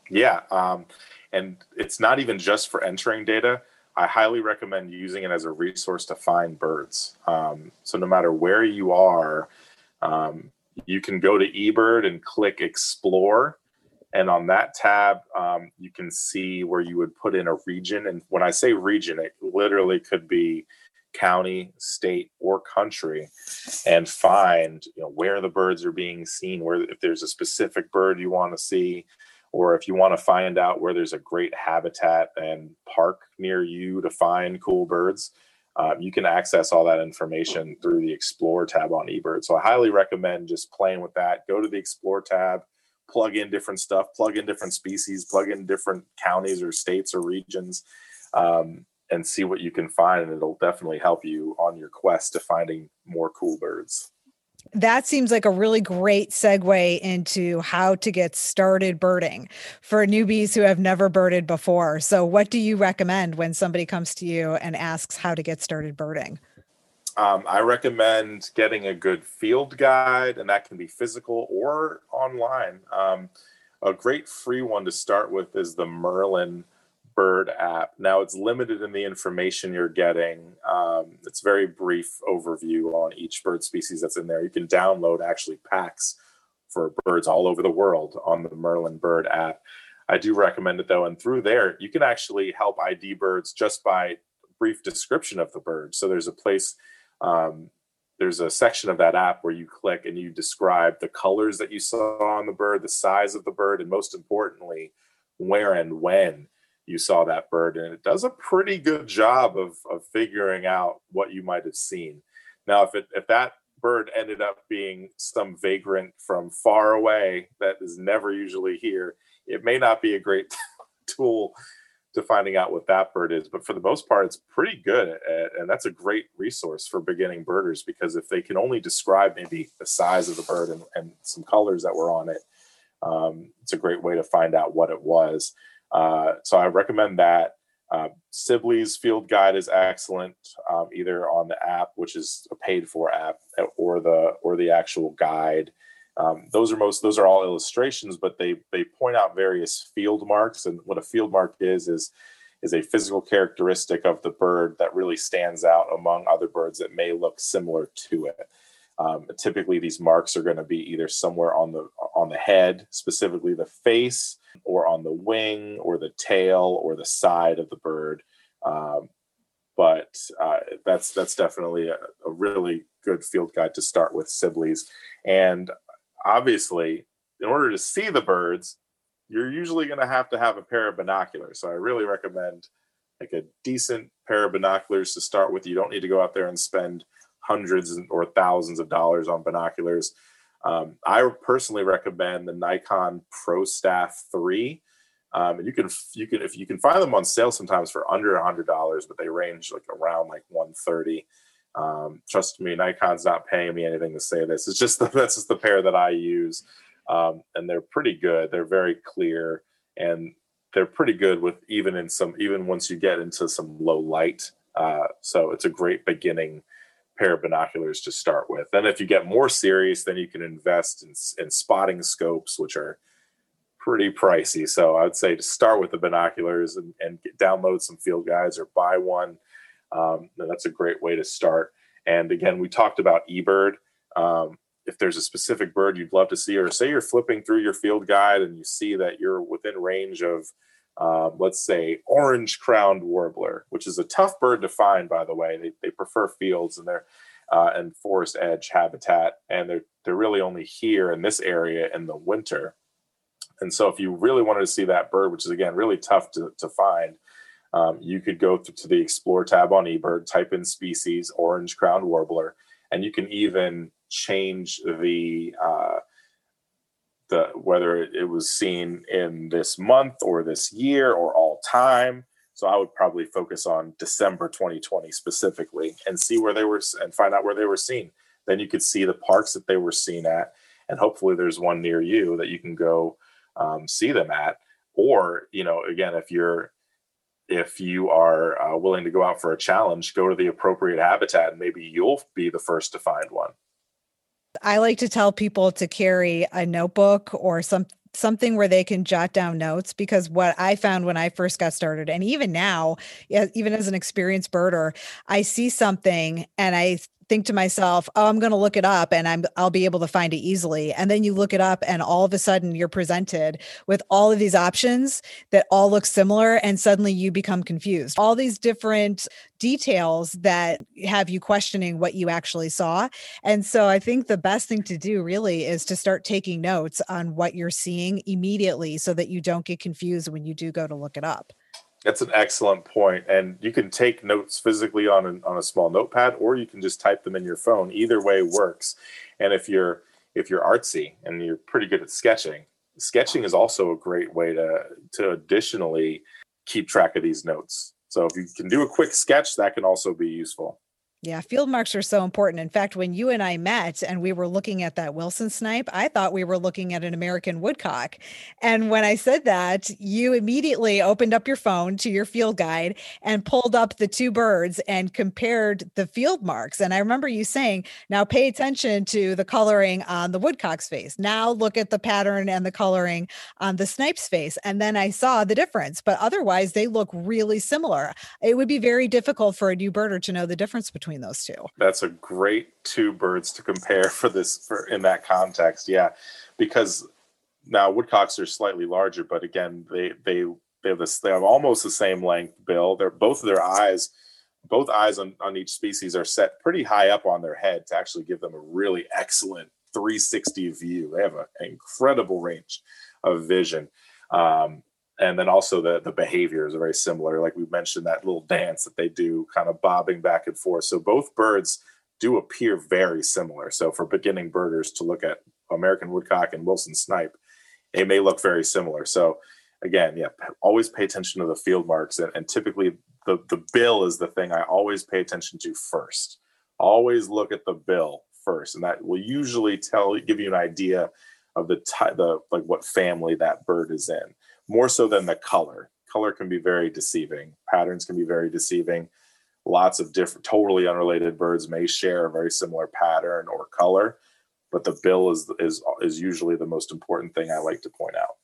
Yeah, um, and it's not even just for entering data I highly recommend using it as a resource to find birds. Um, so no matter where you are, um, you can go to eBird and click Explore. And on that tab, um, you can see where you would put in a region. And when I say region, it literally could be county, state, or country, and find you know where the birds are being seen. Where if there's a specific bird you want to see, or if you want to find out where there's a great habitat and park near you to find cool birds, um, you can access all that information through the Explore tab on eBird. So I highly recommend just playing with that. Go to the Explore tab, plug in different stuff, plug in different species, plug in different counties or states or regions, um, and see what you can find. And it'll definitely help you on your quest to finding more cool birds that seems like a really great segue into how to get started birding for newbies who have never birded before. So, what do you recommend when somebody comes to you and asks how to get started birding? Um, I recommend getting a good field guide, and that can be physical or online. Um, a great free one to start with is the Merlin bird app. Now it's limited in the information you're getting. Um, it's very brief overview on each bird species that's in there. You can download actually packs for birds all over the world on the Merlin bird app. I do recommend it though, and through there you can actually help ID birds just by brief description of the bird. So there's a place, um, there's a section of that app where you click and you describe the colors that you saw on the bird, the size of the bird, and most importantly, where and when you saw that bird. And it does a pretty good job of, of figuring out what you might have seen. Now, if it if that bird ended up being some vagrant from far away that is never usually here, it may not be a great <laughs> tool to finding out what that bird is. But for the most part, it's pretty good. At, and that's a great resource for beginning birders because if they can only describe maybe the size of the bird and, and some colors that were on it, um, it's a great way to find out what it was. Uh, so I recommend that. Uh, Sibley's field guide is excellent, um, either on the app, which is a paid for app, or the or the actual guide. Um, those are most those are all illustrations, but they they point out various field marks, and what a field mark is is is a physical characteristic of the bird that really stands out among other birds that may look similar to it. Um, typically, these marks are going to be either somewhere on the on the head, specifically the face, or on the wing, or the tail, or the side of the bird. Um, but uh, that's that's definitely a, a, really good field guide to start with Sibley's. And obviously, in order to see the birds, you're usually going to have to have a pair of binoculars. So I really recommend like a decent pair of binoculars to start with. You don't need to go out there and spend hundreds or thousands of dollars on binoculars. Um, I personally recommend the Nikon ProStaff 3. Um, and you can you can if you can find them on sale sometimes for under a hundred dollars, but they range like around like 130. Um, trust me, Nikon's not paying me anything to say this. It's just <laughs> the, that's just the pair that I use, um, and they're pretty good. They're very clear, and they're pretty good with even in some even once you get into some low light. Uh, so it's a great beginning pair of binoculars to start with. Then if you get more serious, then you can invest in, in spotting scopes, which are pretty pricey. So I'd say to start with the binoculars and, and get, download some field guides or buy one um, that's a great way to start. And again, we talked about eBird. Um, if there's a specific bird you'd love to see, or say you're flipping through your field guide and you see that you're within range of, um, let's say, orange crowned warbler, which is a tough bird to find, by the way. They, they prefer fields and they're uh, and forest edge habitat, and they're they're really only here in this area in the winter. And so, if you really wanted to see that bird, which is again really tough to, to find, um, you could go to the Explore tab on eBird, type in species, orange crowned warbler, and you can even change the uh, the whether it was seen in this month or this year or all time. So I would probably focus on December 2020 specifically and see where they were and find out where they were seen. Then you could see the parks that they were seen at, and hopefully there's one near you that you can go um, see them at. Or you know, again, if you're if you are uh, willing to go out for a challenge, go to the appropriate habitat and maybe you'll be the first to find one. I like to tell people to carry a notebook or some something where they can jot down notes because what I found when I first got started and even now even as an experienced birder I see something and I think to myself, "Oh, I'm going to look it up and I'm I'll be able to find it easily." And then you look it up and all of a sudden you're presented with all of these options that all look similar and suddenly you become confused. All these different details that have you questioning what you actually saw. And so I think the best thing to do really is to start taking notes on what you're seeing immediately so that you don't get confused when you do go to look it up. That's an excellent point, and you can take notes physically on on a small notepad, or you can just type them in your phone. Either way works. And if you're if you're artsy and you're pretty good at sketching, sketching is also a great way to to additionally keep track of these notes. So if you can do a quick sketch, that can also be useful. Yeah, field marks are so important. In fact, when you and I met and we were looking at that Wilson snipe, I thought we were looking at an American woodcock. And when I said that, you immediately opened up your phone to your field guide and pulled up the two birds and compared the field marks. And I remember you saying, now pay attention to the coloring on the woodcock's face. Now look at the pattern and the coloring on the snipe's face. And then I saw the difference, but otherwise they look really similar. It would be very difficult for a new birder to know the difference between between those two. That's a great two birds to compare for this for in that context. Yeah, because now woodcocks are slightly larger, but again, they they they have this they have almost the same length bill. They're both of their eyes, both eyes on, on each species are set pretty high up on their head to actually give them a really excellent 360 view. They have an incredible range of vision. Um, and then also the the behaviors are very similar. Like we mentioned that little dance that they do kind of bobbing back and forth. So both birds do appear very similar. So for beginning birders to look at american woodcock and wilson snipe they may look very similar. So again yeah always pay attention to the field marks. And, and typically the the bill is the thing i always pay attention to first. Always look at the bill first. And that will usually tell give you an idea of the type the like what family that bird is in more so than the color. Color can be very deceiving. Patterns can be very deceiving. Lots of different, totally unrelated birds may share a very similar pattern or color, but the bill is is is usually the most important thing I like to point out.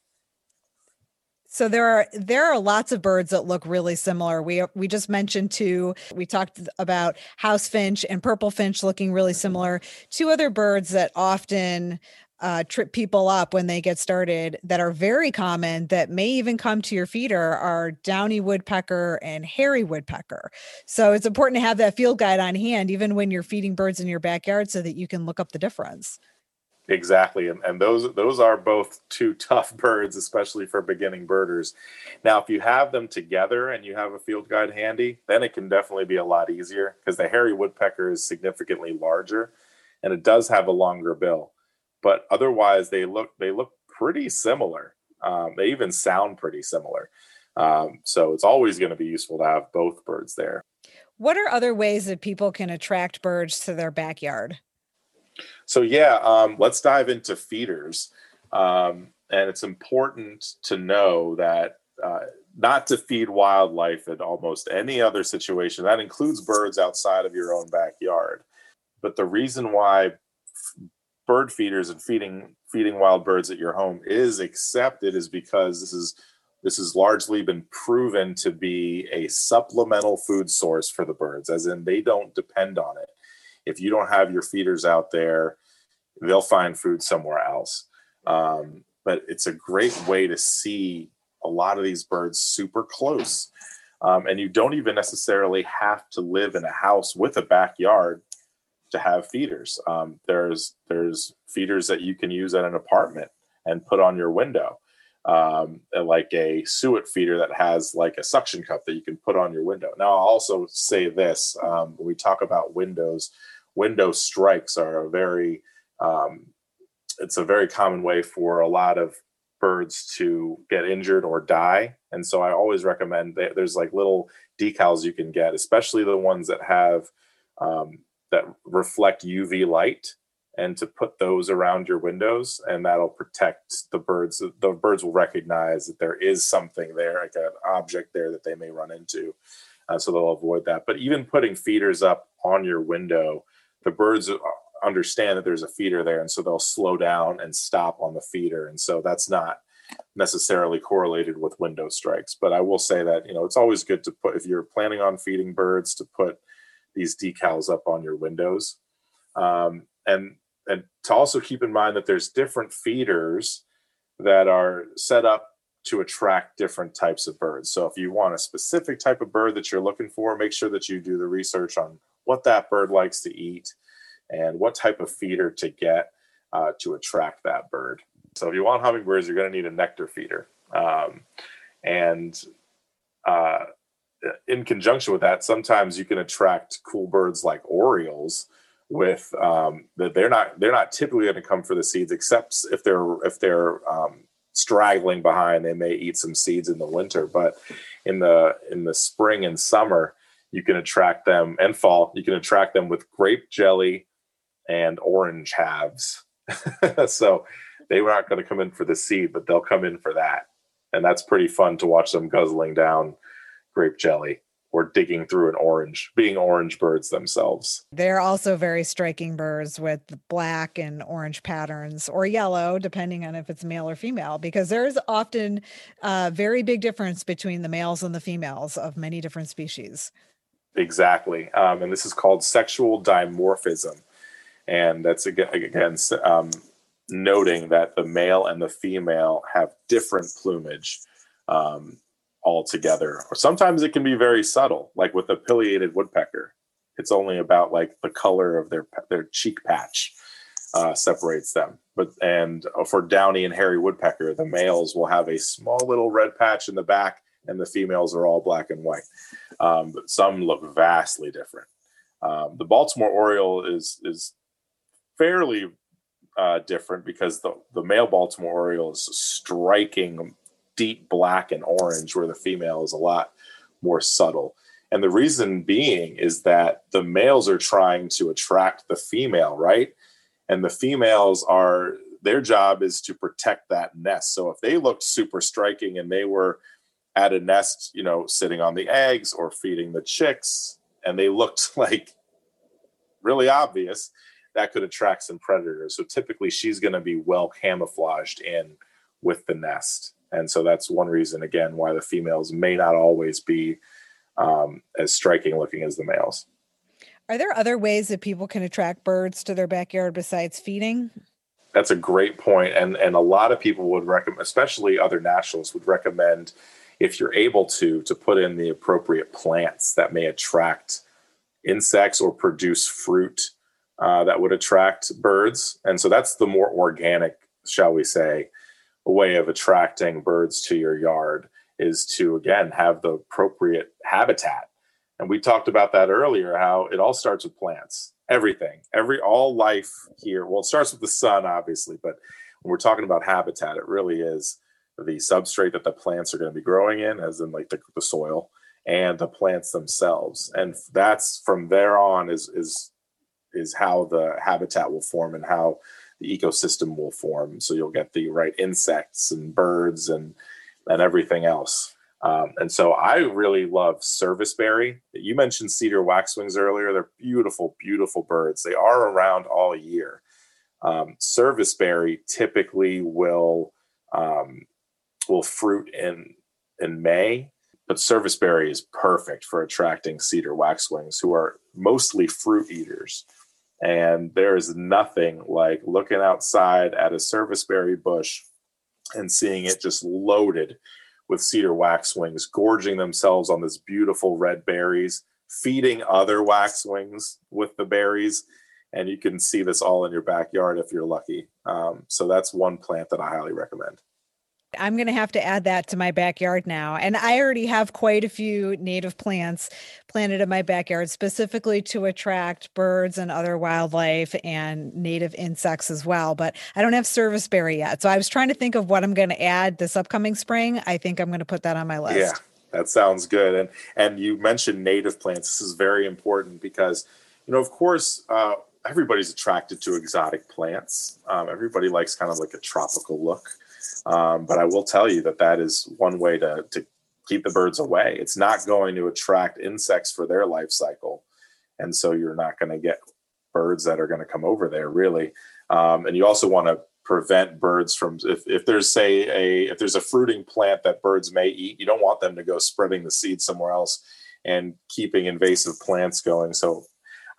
So there are there are lots of birds that look really similar. We we just mentioned two. We talked about house finch and purple finch looking really similar. Two other birds that often uh, trip people up when they get started that are very common that may even come to your feeder are downy woodpecker and hairy woodpecker. So it's important to have that field guide on hand even when you're feeding birds in your backyard so that you can look up the difference. Exactly, and, and those those are both two <laughs> tough birds, especially for beginning birders. Now, if you have them together and you have a field guide handy, then it can definitely be a lot easier because the hairy woodpecker is significantly larger, and it does have a longer bill but otherwise they look they look pretty similar. Um, they even sound pretty similar. Um, so it's always going to be useful to have both birds there. What are other ways that people can attract birds to their backyard? So yeah, um, let's dive into feeders. Um, and it's important to know that uh, not to feed wildlife in almost any other situation. That includes birds outside of your own backyard. But the reason why bird feeders and feeding feeding wild birds at your home is accepted is because this is this has largely been proven to be a supplemental food source for the birds as in they don't depend on it. If you don't have your feeders out there they'll find food somewhere else. Um, but it's a great way to see a lot of these birds super close. Um, and you don't even necessarily have to live in a house with a backyard to have feeders. Um, there's there's feeders that you can use at an apartment and put on your window, um, like a suet feeder that has like a suction cup that you can put on your window. Now, I'll also say this: um, when we talk about windows, window strikes are a very um, it's a very common way for a lot of birds to get injured or die. And so I always recommend that there's like little decals you can get, especially the ones that have um, that reflect UV light and to put those around your windows and that'll protect the birds. The birds will recognize that there is something there like an object there that they may run into uh, so they'll avoid that. But even putting feeders up on your window the birds understand that there's a feeder there and so they'll slow down and stop on the feeder and so that's not necessarily correlated with window strikes. But i will say that you know it's always good to put if you're planning on feeding birds to put these decals up on your windows. Um, and and to also keep in mind that there's different feeders that are set up to attract different types of birds. So if you want a specific type of bird that you're looking for, make sure that you do the research on what that bird likes to eat and what type of feeder to get uh, to attract that bird. So if you want hummingbirds, you're going to need a nectar feeder. Um, and uh, in conjunction with that, sometimes you can attract cool birds like orioles with um, that they're not they're not typically going to come for the seeds except if they're if they're um, straggling behind they may eat some seeds in the winter but in the in the spring and summer you can attract them and fall. You can attract them with grape jelly and orange halves. <laughs> so they were not going to come in for the seed, but they'll come in for that. And that's pretty fun to watch them guzzling down grape jelly or digging through an orange, being orange birds themselves. They're also very striking birds with black and orange patterns or yellow, depending on if it's male or female, because there's often a very big difference between the males and the females of many different species. Exactly. Um, and this is called sexual dimorphism. And that's again, again um, noting that the male and the female have different plumage um, altogether. Or sometimes it can be very subtle, like with a pileated woodpecker. It's only about like the color of their their cheek patch uh, separates them. But and for downy and hairy woodpecker, the males will have a small little red patch in the back, and the females are all black and white. Um, but some look vastly different. Um, the Baltimore Oriole is is fairly uh, different because the, the male Baltimore Oriole is striking deep black and orange, where the female is a lot more subtle. And the reason being is that the males are trying to attract the female, right? And the females are, their job is to protect that nest. So if they looked super striking and they were at a nest, you know, sitting on the eggs or feeding the chicks, and they looked <laughs> like really obvious, that could attract some predators. So typically she's going to be well camouflaged in with the nest. And so that's one reason, again, why the females may not always be um, as striking looking as the males. Are there other ways that people can attract birds to their backyard besides feeding? That's a great point, and and a lot of people would recommend, especially other naturalists, would recommend if you're able to to put in the appropriate plants that may attract insects or produce fruit uh, that would attract birds. And so that's the more organic, shall we say, way of attracting birds to your yard is to, again, have the appropriate habitat. And we talked about that earlier, how it all starts with plants. Everything, every, all life here. Well, it starts with the sun, obviously, but when we're talking about habitat, it really is the substrate that the plants are going to be growing in, as in like the, the soil, and the plants themselves. And that's from there on is is is how the habitat will form and how the ecosystem will form. So you'll get the right insects and birds and and everything else. Um, and so I really love serviceberry. You mentioned cedar waxwings earlier. They're beautiful, beautiful birds. They are around all year. Um, serviceberry typically will um, will fruit in in May, but serviceberry is perfect for attracting cedar waxwings, who are mostly fruit eaters. And there is nothing like looking outside at a serviceberry bush and seeing it just loaded with cedar waxwings, gorging themselves on this beautiful red berries, feeding other waxwings with the berries. And you can see this all in your backyard if you're lucky. Um, so that's one plant that I highly recommend. I'm going to have to add that to my backyard now. And I already have quite a few native plants planted in my backyard specifically to attract birds and other wildlife and native insects as well. But I don't have serviceberry yet. So I was trying to think of what I'm going to add this upcoming spring. I think I'm going to put that on my list. Yeah, that sounds good. And and you mentioned native plants. This is very important because, you know, of course, uh, everybody's attracted to exotic plants. Um, everybody likes kind of like a tropical look. Um, but I will tell you that that is one way to, to keep the birds away. It's not going to attract insects for their life cycle. And so you're not going to get birds that are going to come over there really. Um, and you also want to prevent birds from if, if there's say a if there's a fruiting plant that birds may eat you don't want them to go spreading the seed somewhere else and keeping invasive plants going so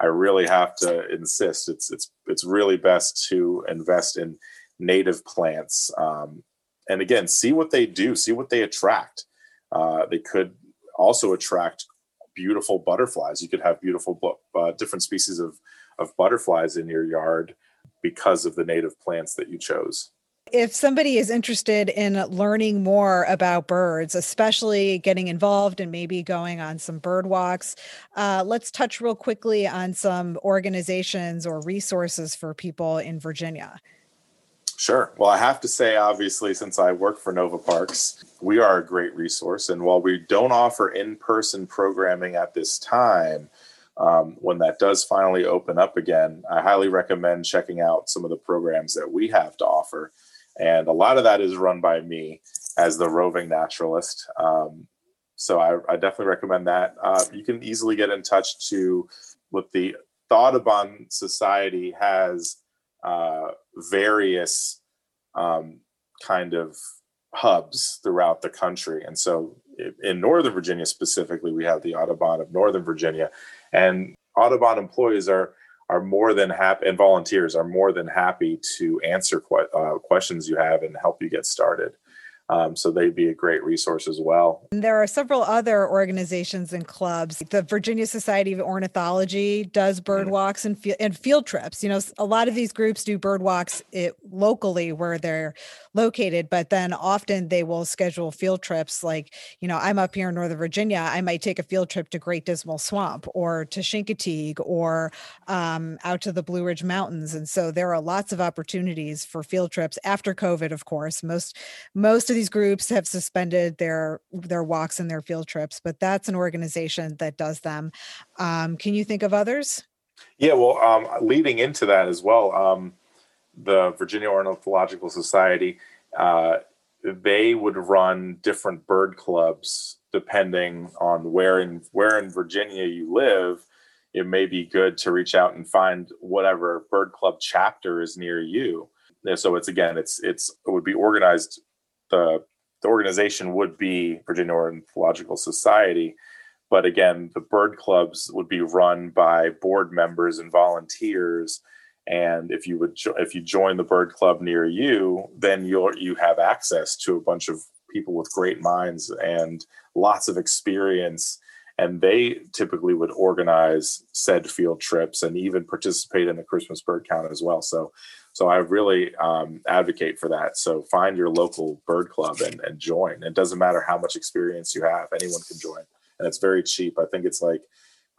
i really have to insist it's it's it's really best to invest in native plants. Um, and again, see what they do, see what they attract. Uh, they could also attract beautiful butterflies. You could have beautiful, uh, different species of, of butterflies in your yard because of the native plants that you chose. If somebody is interested in learning more about birds, especially getting involved and maybe going on some bird walks, uh, let's touch real quickly on some organizations or resources for people in Virginia. Sure. Well, I have to say, obviously, since I work for Nova Parks, we are a great resource. And while we don't offer in person programming at this time, um, when that does finally open up again, I highly recommend checking out some of the programs that we have to offer. And a lot of that is run by me as the roving naturalist. Um, so I, I, definitely recommend that. Uh, you can easily get in touch to what the Audubon Society has uh, various um, kind of hubs throughout the country. And so in Northern Virginia specifically, we have the Audubon of Northern Virginia. And Audubon employees are are more than happy and volunteers are more than happy to answer que- uh, questions you have and help you get started. Um, so they'd be a great resource as well. There are several other organizations and clubs. The Virginia Society of Ornithology does bird mm-hmm. walks and, and field trips. You know, a lot of these groups do bird walks it, locally where they're located, but then often they will schedule field trips. Like, you know, I'm up here in Northern Virginia. I might take a field trip to Great Dismal Swamp or to Chincoteague or um, out to the Blue Ridge Mountains. And so there are lots of opportunities for field trips after COVID, of course. Most most of these groups have suspended their their walks and their field trips, but that's an organization that does them. Um, can you think of others? Yeah, well, um, leading into that as well, um, the Virginia Ornithological Society, uh, they would run different bird clubs depending on where in where in Virginia you live. It may be good to reach out and find whatever bird club chapter is near you. So it's again, it's it's it would be organized the the organization would be Virginia Ornithological Society, but again, the bird clubs would be run by board members and volunteers. And if you would, jo- if you join the bird club near you, then you'll you have access to a bunch of people with great minds and lots of experience. And they typically would organize said field trips and even participate in the Christmas bird count as well. So so I really um, advocate for that. So find your local bird club and, and join. It doesn't matter how much experience you have; anyone can join, and it's very cheap. I think it's like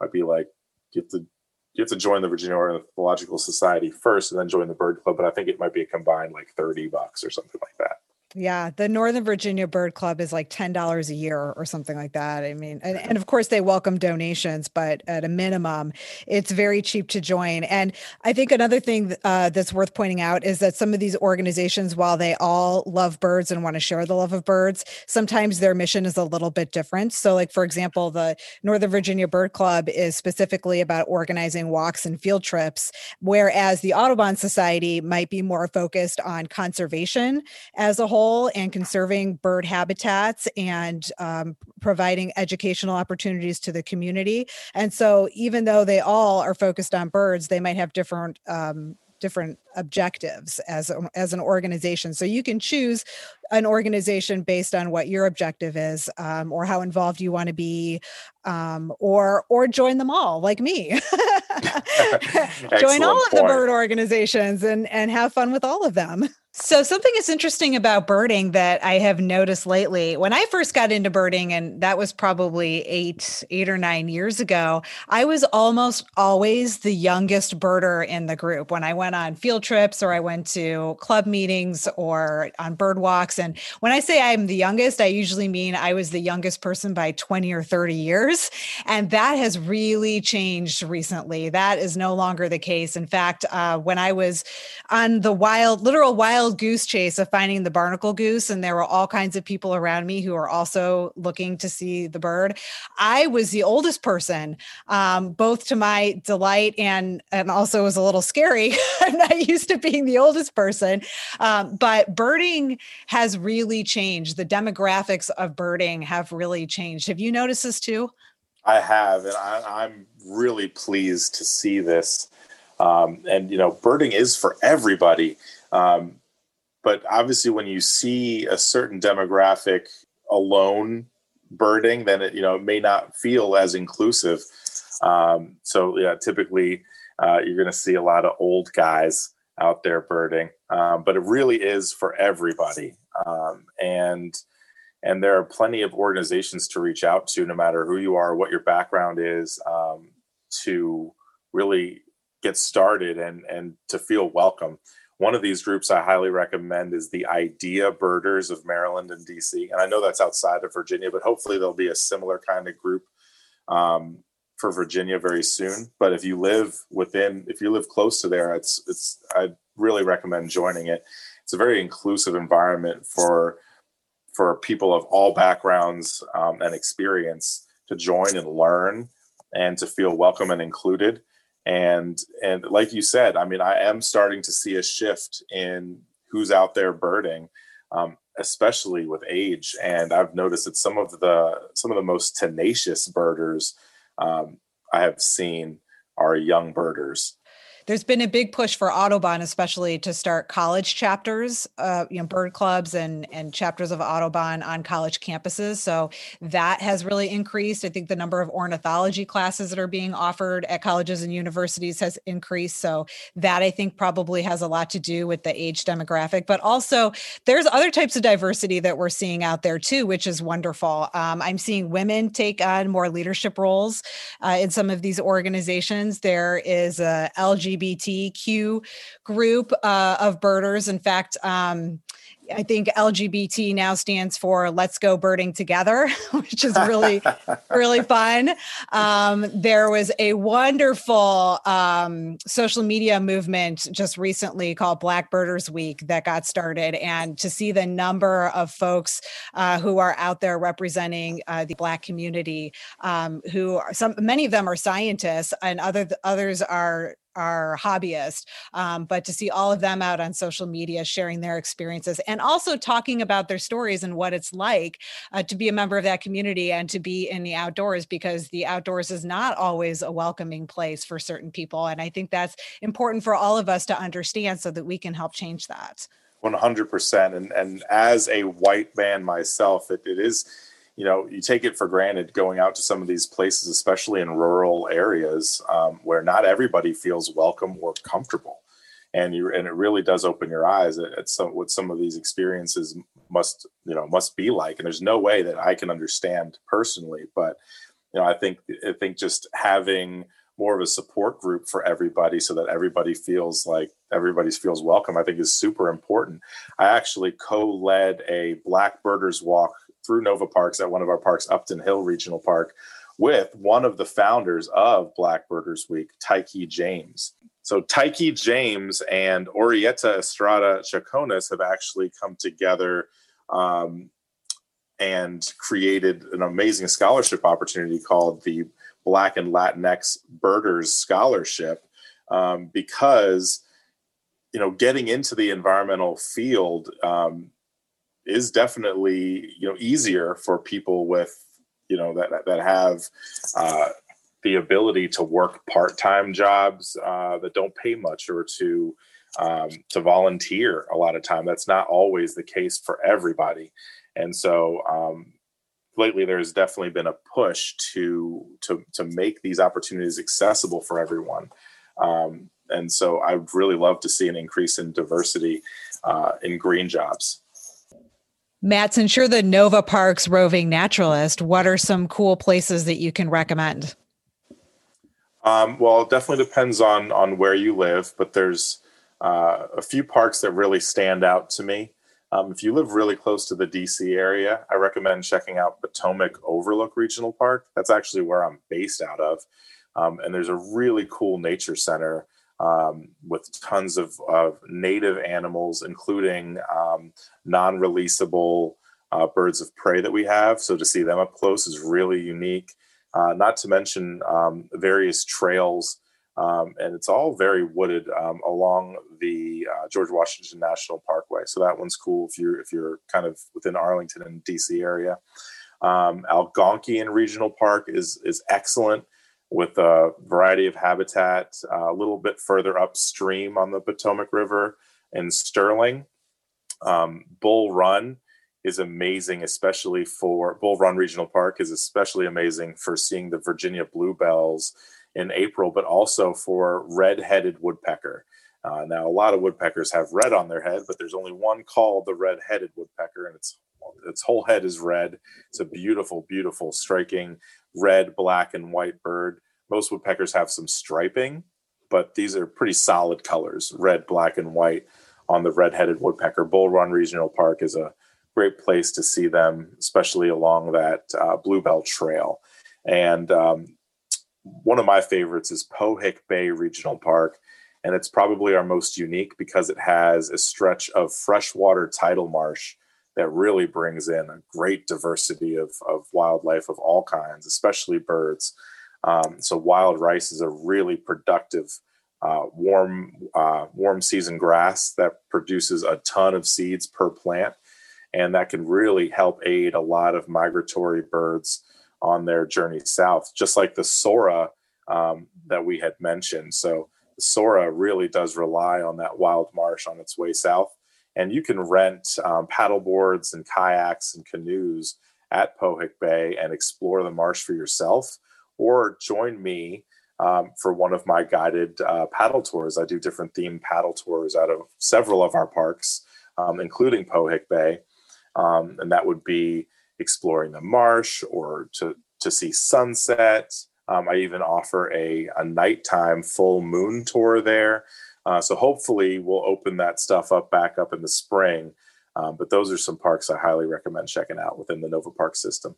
might be like you have to you have to join the Virginia Ornithological Society first, and then join the bird club. But I think it might be a combined like thirty bucks or something like that. Yeah, the Northern Virginia Bird Club is like ten dollars a year or something like that. I mean, and, and, of course they welcome donations, but at a minimum, it's very cheap to join. And I think another thing uh, that's worth pointing out is that some of these organizations, while they all love birds and want to share the love of birds, sometimes their mission is a little bit different. So, like for example, the Northern Virginia Bird Club is specifically about organizing walks and field trips, whereas the Audubon Society might be more focused on conservation as a whole and conserving bird habitats and um, providing educational opportunities to the community. And so, even though they all are focused on birds, they might have different um, different objectives as a, as an organization. So you can choose an organization based on what your objective is, um, or how involved you want to be, um, or or join them all, like me. <laughs> <laughs> join all of point. the bird organizations and and have fun with all of them. So, something is interesting about birding that I have noticed lately. When I first got into birding, and that was probably eight, eight or nine years ago, I was almost always the youngest birder in the group. When I went on field trips or I went to club meetings or on bird walks. And when I say I'm the youngest, I usually mean I was the youngest person by 20 or 30 years. And that has really changed recently. That is no longer the case. In fact, uh, when I was on the wild, literal wild, wild goose chase of finding the barnacle goose, and there were all kinds of people around me who were also looking to see the bird. I was the oldest person, um, both to my delight and and also was a little scary. <laughs> I'm not used to being the oldest person, um, but birding has really changed. The demographics of birding have really changed. Have you noticed this too? I have, and I, I'm really pleased to see this. Um, and you know, birding is for everybody. Um, but obviously when you see a certain demographic alone birding then it you know it may not feel as inclusive. Um, so yeah typically uh, you're going to see a lot of old guys out there birding um, but it really is for everybody. Um, and and there are plenty of organizations to reach out to no matter who you are what your background is um, to really get started and and to feel welcome one of these groups I highly recommend is the Idea Birders of Maryland and DC. And I know that's outside of Virginia, but hopefully there'll be a similar kind of group um, for Virginia very soon. But if you live within, if you live close to there, it's it's I'd really recommend joining it. It's a very inclusive environment for for people of all backgrounds um, and experience to join and learn and to feel welcome and included and and like you said i mean i am starting to see a shift in who's out there birding um, especially with age. And i've noticed that some of the some of the most tenacious birders um, i have seen are young birders there's been a big push for Audubon, especially to start college chapters, uh, you know, bird clubs and and chapters of Audubon on college campuses. So that has really increased. I think the number of ornithology classes that are being offered at colleges and universities has increased. So that I think probably has a lot to do with the age demographic, but also there's other types of diversity that we're seeing out there too, which is wonderful. Um, I'm seeing women take on more leadership roles uh, in some of these organizations. There is a LGBT LGBTQ group uh, of birders. In fact, um, I think LGBT now stands for Let's Go Birding Together, <laughs> which is really, really fun. Um, there was a wonderful um, social media movement just recently called Black Birders Week that got started. And to see the number of folks uh, who are out there representing uh, the Black community, um, who are some, many of them are scientists, and other others are are hobbyists, um, but to see all of them out on social media sharing their experiences and also talking about their stories and what it's like uh, to be a member of that community and to be in the outdoors because the outdoors is not always a welcoming place for certain people. And I think that's important for all of us to understand so that we can help change that. 100%. And, and as a white man myself, it, it is you know you take it for granted going out to some of these places especially in rural areas um, where not everybody feels welcome or comfortable. And you and it really does open your eyes at, at some what some of these experiences must you know must be like. And there's no way that i can understand personally but you know i think i think just having more of a support group for everybody so that everybody feels like everybody feels welcome i think is super important. I actually co-led a black birders walk through Nova Parks at one of our parks, Upton Hill Regional Park, with one of the founders of Black Birders Week, Tykee James. So Tykee James and Orieta Estrada Chaconas have actually come together um, and created an amazing scholarship opportunity called the Black and Latinx Birders Scholarship um, because you know getting into the environmental field um, is definitely you know easier for people with you know that that have uh, the ability to work part-time jobs uh, that don't pay much or to um, to volunteer a lot of time. That's not always the case for everybody. And so um, lately there's definitely been a push to to to make these opportunities accessible for everyone. Um, and so i would really love to see an increase in diversity uh, in green jobs Matt, since you're the Nova Parks roving naturalist, what are some cool places that you can recommend? Um, well, it definitely depends on on where you live, but there's uh, a few parks that really stand out to me. Um, if you live really close to the DC area, I recommend checking out Potomac Overlook Regional Park. That's actually where I'm based out of. Um, and there's a really cool nature center um, with tons of, of, native animals, including um, non releasable uh, birds of prey that we have. So to see them up close is really unique. Uh, not to mention um, various trails, um, and it's all very wooded um, along the uh, George Washington National Parkway. So that one's cool if you're if you're kind of within Arlington and DC area. Um, Algonkian Regional Park is is excellent with a variety of habitat uh, a little bit further upstream on the Potomac River in Sterling. Um, Bull Run is amazing, especially for Bull Run Regional Park is especially amazing for seeing the Virginia bluebells in April, but also for red-headed woodpecker. Uh, now, a lot of woodpeckers have red on their head, but there's only one called the red-headed woodpecker, and its its whole head is red. It's a beautiful, beautiful, striking red, black, and white bird. Most woodpeckers have some striping, but these are pretty solid colors red, black, and white. on the red-headed woodpecker. Bull Run Regional Park is a great place to see them, especially along that uh, Bluebell Trail. And um, one of my favorites is Pohick Bay Regional Park, and it's probably our most unique because it has a stretch of freshwater tidal marsh that really brings in a great diversity of, of wildlife of all kinds, especially birds. Um, so wild rice is a really productive uh, warm uh, warm season grass that produces a ton of seeds per plant, and that can really help aid a lot of migratory birds on their journey south, just like the sora um, that we had mentioned. So the sora really does rely on that wild marsh on its way south, and you can rent um, paddle boards and kayaks and canoes at Pohick Bay and explore the marsh for yourself, or join me um, for one of my guided uh, paddle tours. I do different themed paddle tours out of several of our parks, um, including Pohick Bay, um, and that would be exploring the marsh or to to see sunset. Um, I even offer a a nighttime full moon tour there. Uh, so hopefully we'll open that stuff up back up in the spring. Um, but those are some parks I highly recommend checking out within the Nova Park system.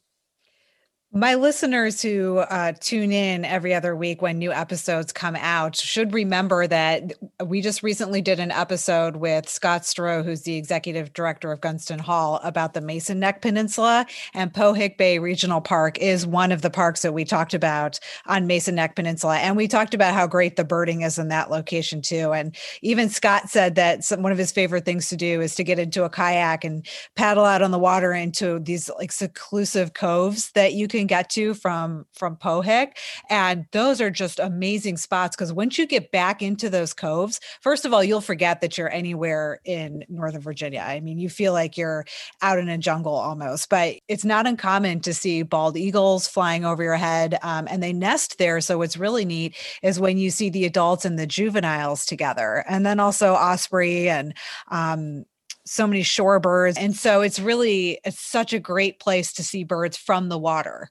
My listeners who uh, tune in every other week when new episodes come out should remember that we just recently did an episode with Scott Stroh, who's the executive director of Gunston Hall, about the Mason Neck Peninsula. And Pohick Bay Regional Park is one of the parks that we talked about on Mason Neck Peninsula. And we talked about how great the birding is in that location, too. And even Scott said that some, one of his favorite things to do is to get into a kayak and paddle out on the water into these like seclusive coves that you can get to from from Pohick. And those are just amazing spots because once you get back into those coves, first of all, you'll forget that you're anywhere in Northern Virginia. I mean, you feel like you're out in a jungle almost, but it's not uncommon to see bald eagles flying over your head um, and they nest there. So what's really neat is when you see the adults and the juveniles together, and then also osprey and um, so many shorebirds. And so it's really it's such a great place to see birds from the water.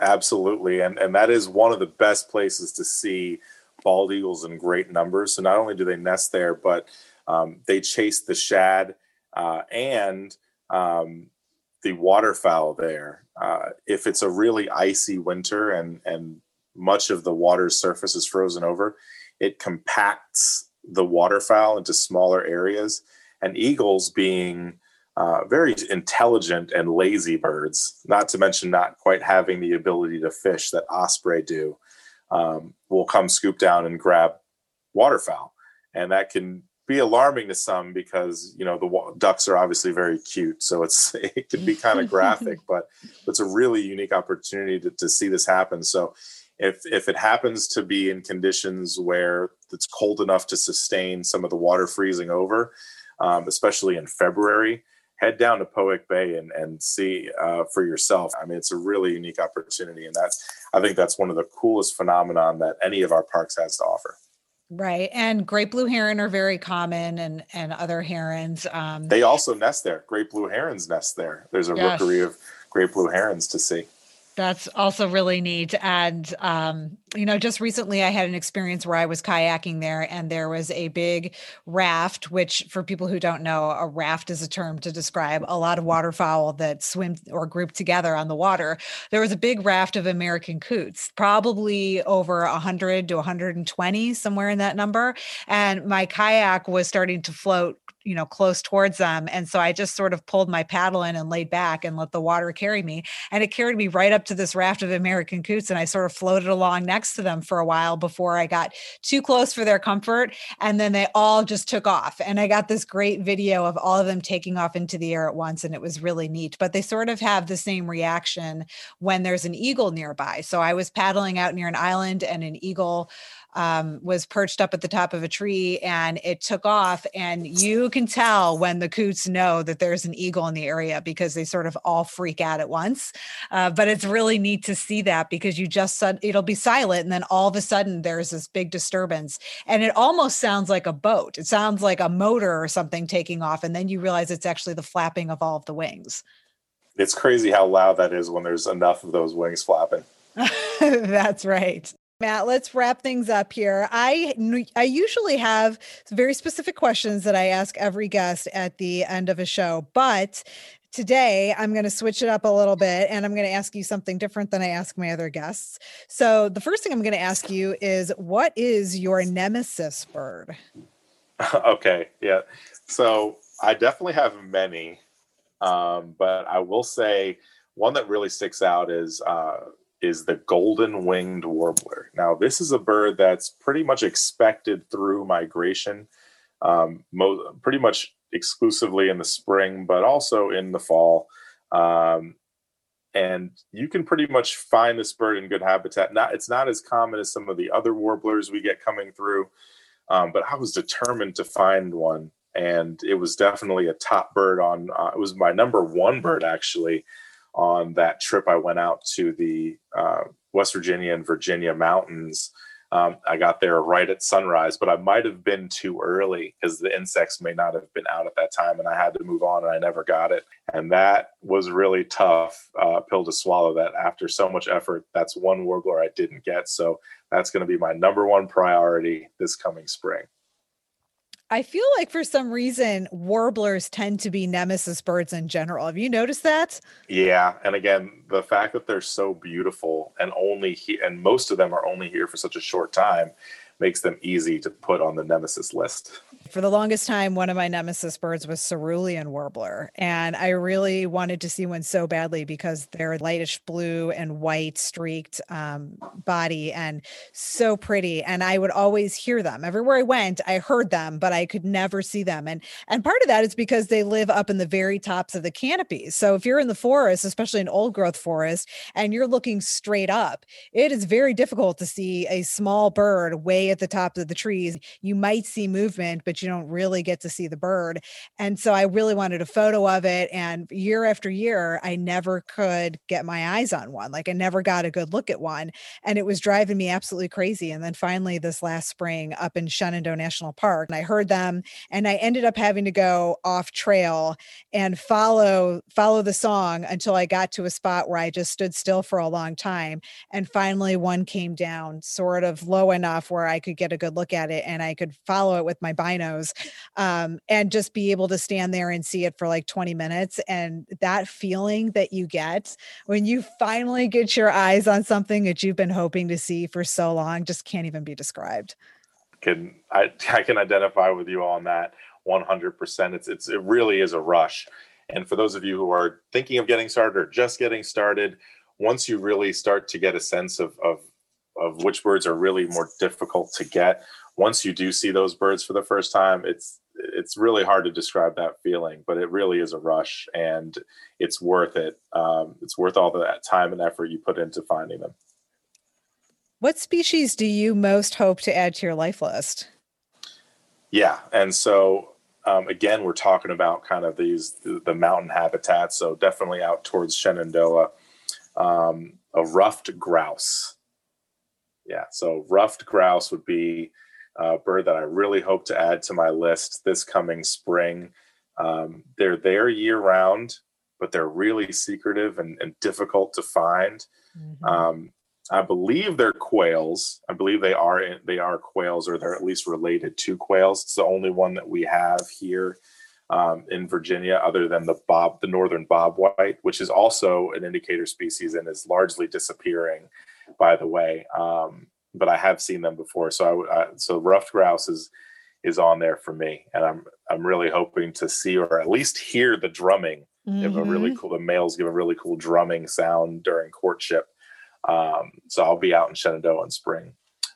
Absolutely. And and that is one of the best places to see bald eagles in great numbers. So not only do they nest there, but um, they chase the shad uh, and um, the waterfowl there. Uh, if it's a really icy winter and and much of the water's surface is frozen over, it compacts the waterfowl into smaller areas and eagles being uh, very intelligent and lazy birds, not to mention not quite having the ability to fish that osprey do, um, will come scoop down and grab waterfowl. And that can be alarming to some because you know the ducks are obviously very cute so it's <laughs> it can be kind of graphic but it's a really unique opportunity to, to see this happen so if if it happens to be in conditions where it's cold enough to sustain some of the water freezing over um, especially in February, head down to Pohick Bay and, and see uh, for yourself. I mean, it's a really unique opportunity. And that's, I think that's one of the coolest phenomenon that any of our parks has to offer. Right. And great blue heron are very common and, and other herons. Um, they also nest there. Great blue herons nest there. There's a yes. rookery of great blue herons to see. That's also really neat. And, um, you know, just recently I had an experience where I was kayaking there and there was a big raft, which for people who don't know, a raft is a term to describe a lot of waterfowl that swim or group together on the water. There was a big raft of American coots, probably over 100 to 120, somewhere in that number. And my kayak was starting to float you know close towards them and so i just sort of pulled my paddle in and laid back and let the water carry me and it carried me right up to this raft of american coots and i sort of floated along next to them for a while before i got too close for their comfort and then they all just took off and i got this great video of all of them taking off into the air at once and it was really neat but they sort of have the same reaction when there's an eagle nearby so i was paddling out near an island and an eagle um, was perched up at the top of a tree and it took off. And you can tell when the coots know that there's an eagle in the area because they sort of all freak out at once. Uh, but it's really neat to see that because you just it'll be silent and then all of a sudden there's this big disturbance and it almost sounds like a boat. It sounds like a motor or something taking off, and then you realize it's actually the flapping of all of the wings. It's crazy how loud that is when there's enough of those wings flapping. <laughs> That's right. Matt, let's wrap things up here. I I usually have very specific questions that I ask every guest at the end of a show, but today I'm going to switch it up a little bit and I'm going to ask you something different than I ask my other guests. So, the first thing I'm going to ask you is what is your nemesis bird? <laughs> okay, yeah. So, I definitely have many, um, but I will say one that really sticks out is uh, is the golden winged warbler. Now, this is a bird that's pretty much expected through migration, um, mo- pretty much exclusively in the spring, but also in the fall. Um, and you can pretty much find this bird in good habitat. Not it's not as common as some of the other warblers we get coming through, um, but I was determined to find one, and it was definitely a top bird on. Uh, it was my number one bird actually on that trip I went out to the uh, West Virginia and Virginia mountains. Um, I got there right at sunrise, but I might have been too early because the insects may not have been out at that time, and I had to move on, and I never got it. And that was really tough uh, pill to swallow. That after so much effort, that's one warbler I didn't get. So that's going to be my number one priority this coming spring. I feel like for some reason warblers tend to be nemesis birds in general. Have you noticed that? Yeah, and again, the fact that they're so beautiful and only he- and most of them are only here for such a short time makes them easy to put on the nemesis list. For the longest time, one of my nemesis birds was cerulean warbler. And I really wanted to see one so badly because they're lightish blue and white streaked um, body and so pretty. And I would always hear them. Everywhere I went, I heard them, but I could never see them. And and part of that is because they live up in the very tops of the canopies. So if you're in the forest, especially an old growth forest, and you're looking straight up, it is very difficult to see a small bird way at the top of the trees. You might see movement, but you don't really get to see the bird. And so I really wanted a photo of it. And year after year, I never could get my eyes on one. Like I never got a good look at one. And it was driving me absolutely crazy. And then finally, this last spring up in Shenandoah National Park, and I heard them and I ended up having to go off trail and follow follow the song until I got to a spot where I just stood still for a long time. And finally one came down sort of low enough where I could get a good look at it and I could follow it with my binos um, and just be able to stand there and see it for like 20 minutes. And that feeling that you get when you finally get your eyes on something that you've been hoping to see for so long just can't even be described. Can I, <laughs> I can identify with you on that 100%. It's, it's, it really is a rush. And for those of you who are thinking of getting started or just getting started, once you really start to get a sense of, of, of which birds are really more difficult to get, once you do see those birds for the first time, it's it's really hard to describe that feeling, but it really is a rush, and it's worth it. Um, it's worth all the time and effort you put into finding them. What species do you most hope to add to your life list? Yeah, and so um, again, we're talking about kind of these the mountain habitats. So definitely out towards Shenandoah, um, a ruffed grouse. Yeah, so ruffed grouse would be a bird that I really hope to add to my list this coming spring. Um, they're there year round, but they're really secretive and, and difficult to find. Mm-hmm. Um, I believe they're quails. I believe they are they are quails, or they're at least related to quails. It's the only one that we have here um, in Virginia, other than the bob, the northern bobwhite, which is also an indicator species and is largely disappearing. By the way, um, but I have seen them before. So I, I so ruffed grouse is is on there for me, and I'm I'm really hoping to see or at least hear the drumming. Mm-hmm. Give a really mm-hmm. cool. The males give a really cool drumming sound during courtship. Um, so I'll be out in Shenandoah in spring,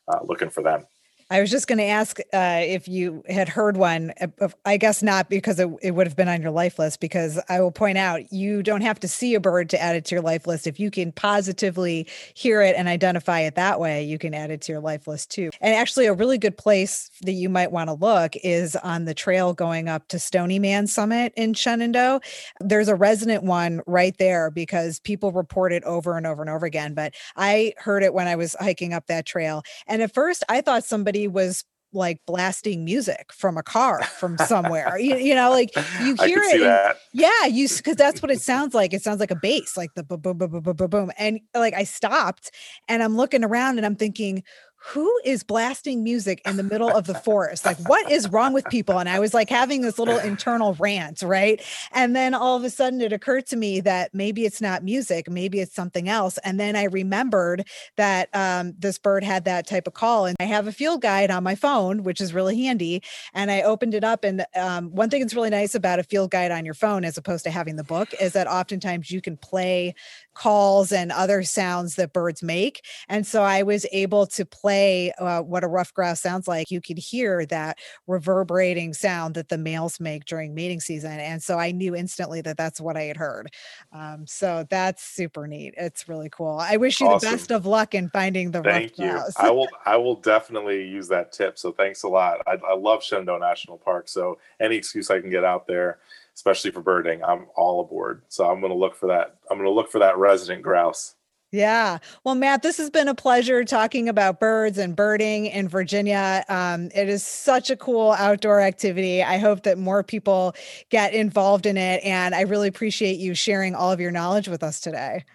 uh, looking for them. I was just going to ask uh, if you had heard one. Uh, I guess not because it, it, would have been on your life list. Because I will point out you don't have to see a bird to add it to your life list. If you can positively hear it and identify it that way, you can add it to your life list too. And actually, a really good place that you might want to look is on the trail going up to Stony Man Summit in Shenandoah. There's a resident one right there because people report it over and over and over again. But I heard it when I was hiking up that trail, and at first I thought somebody was like blasting music from a car from somewhere. you, you know, like you <laughs> hear it. and- yeah, you because that's what it sounds like. It sounds like a bass, like the boom, boom, boom, boom, boom, boom. And like I stopped and I'm looking around and I'm thinking, who is blasting music in the middle of the forest? Like, what is wrong with people? And I was like having this little internal rant, right? And then all of a sudden it occurred to me that maybe it's not music, maybe it's something else. And then I remembered that um, this bird had that type of call. And I have a field guide on my phone, which is really handy. And I opened it up. And um, one thing that's really nice about a field guide on your phone, as opposed to having the book, is that oftentimes you can play calls and other sounds that birds make. And so I was able to play uh, what a rough grouse sounds like. You could hear that reverberating sound that the males make during mating season. And so I knew instantly that that's what I had heard. Um, so that's super neat. It's really cool. I wish you Awesome. the best of luck in finding the right Thank rough you. grouse. I will. I will definitely use that tip. So thanks a lot. I, I love Shenandoah National Park. So any excuse I can get out there, especially for birding, I'm all aboard. So I'm going to look for that. I'm going to look for that resident grouse. Yeah. Well, Matt, this has been a pleasure talking about birds and birding in Virginia. Um, it is such a cool outdoor activity. I hope that more people get involved in it. And I really appreciate you sharing all of your knowledge with us today.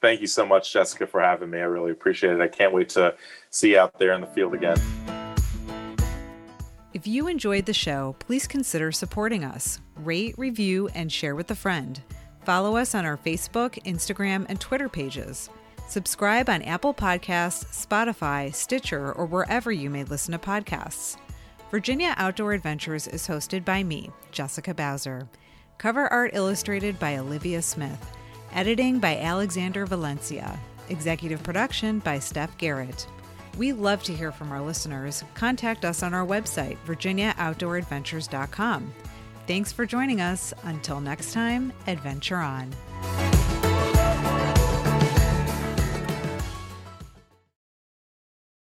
Thank you so much, Jessica, for having me. I really appreciate it. I can't wait to see you out there in the field again. If you enjoyed the show, please consider supporting us. Rate, review, and share with a friend. Follow us on our Facebook, Instagram, and Twitter pages. Subscribe on Apple Podcasts, Spotify, Stitcher, or wherever you may listen to podcasts. Virginia Outdoor Adventures is hosted by me, Jessica Bowser. Cover art illustrated by Olivia Smith. Editing by Alexander Valencia. Executive production by Steph Garrett. We love to hear from our listeners. Contact us on our website, virginiaoutdooradventures.com. Thanks for joining us. Until next time, adventure on.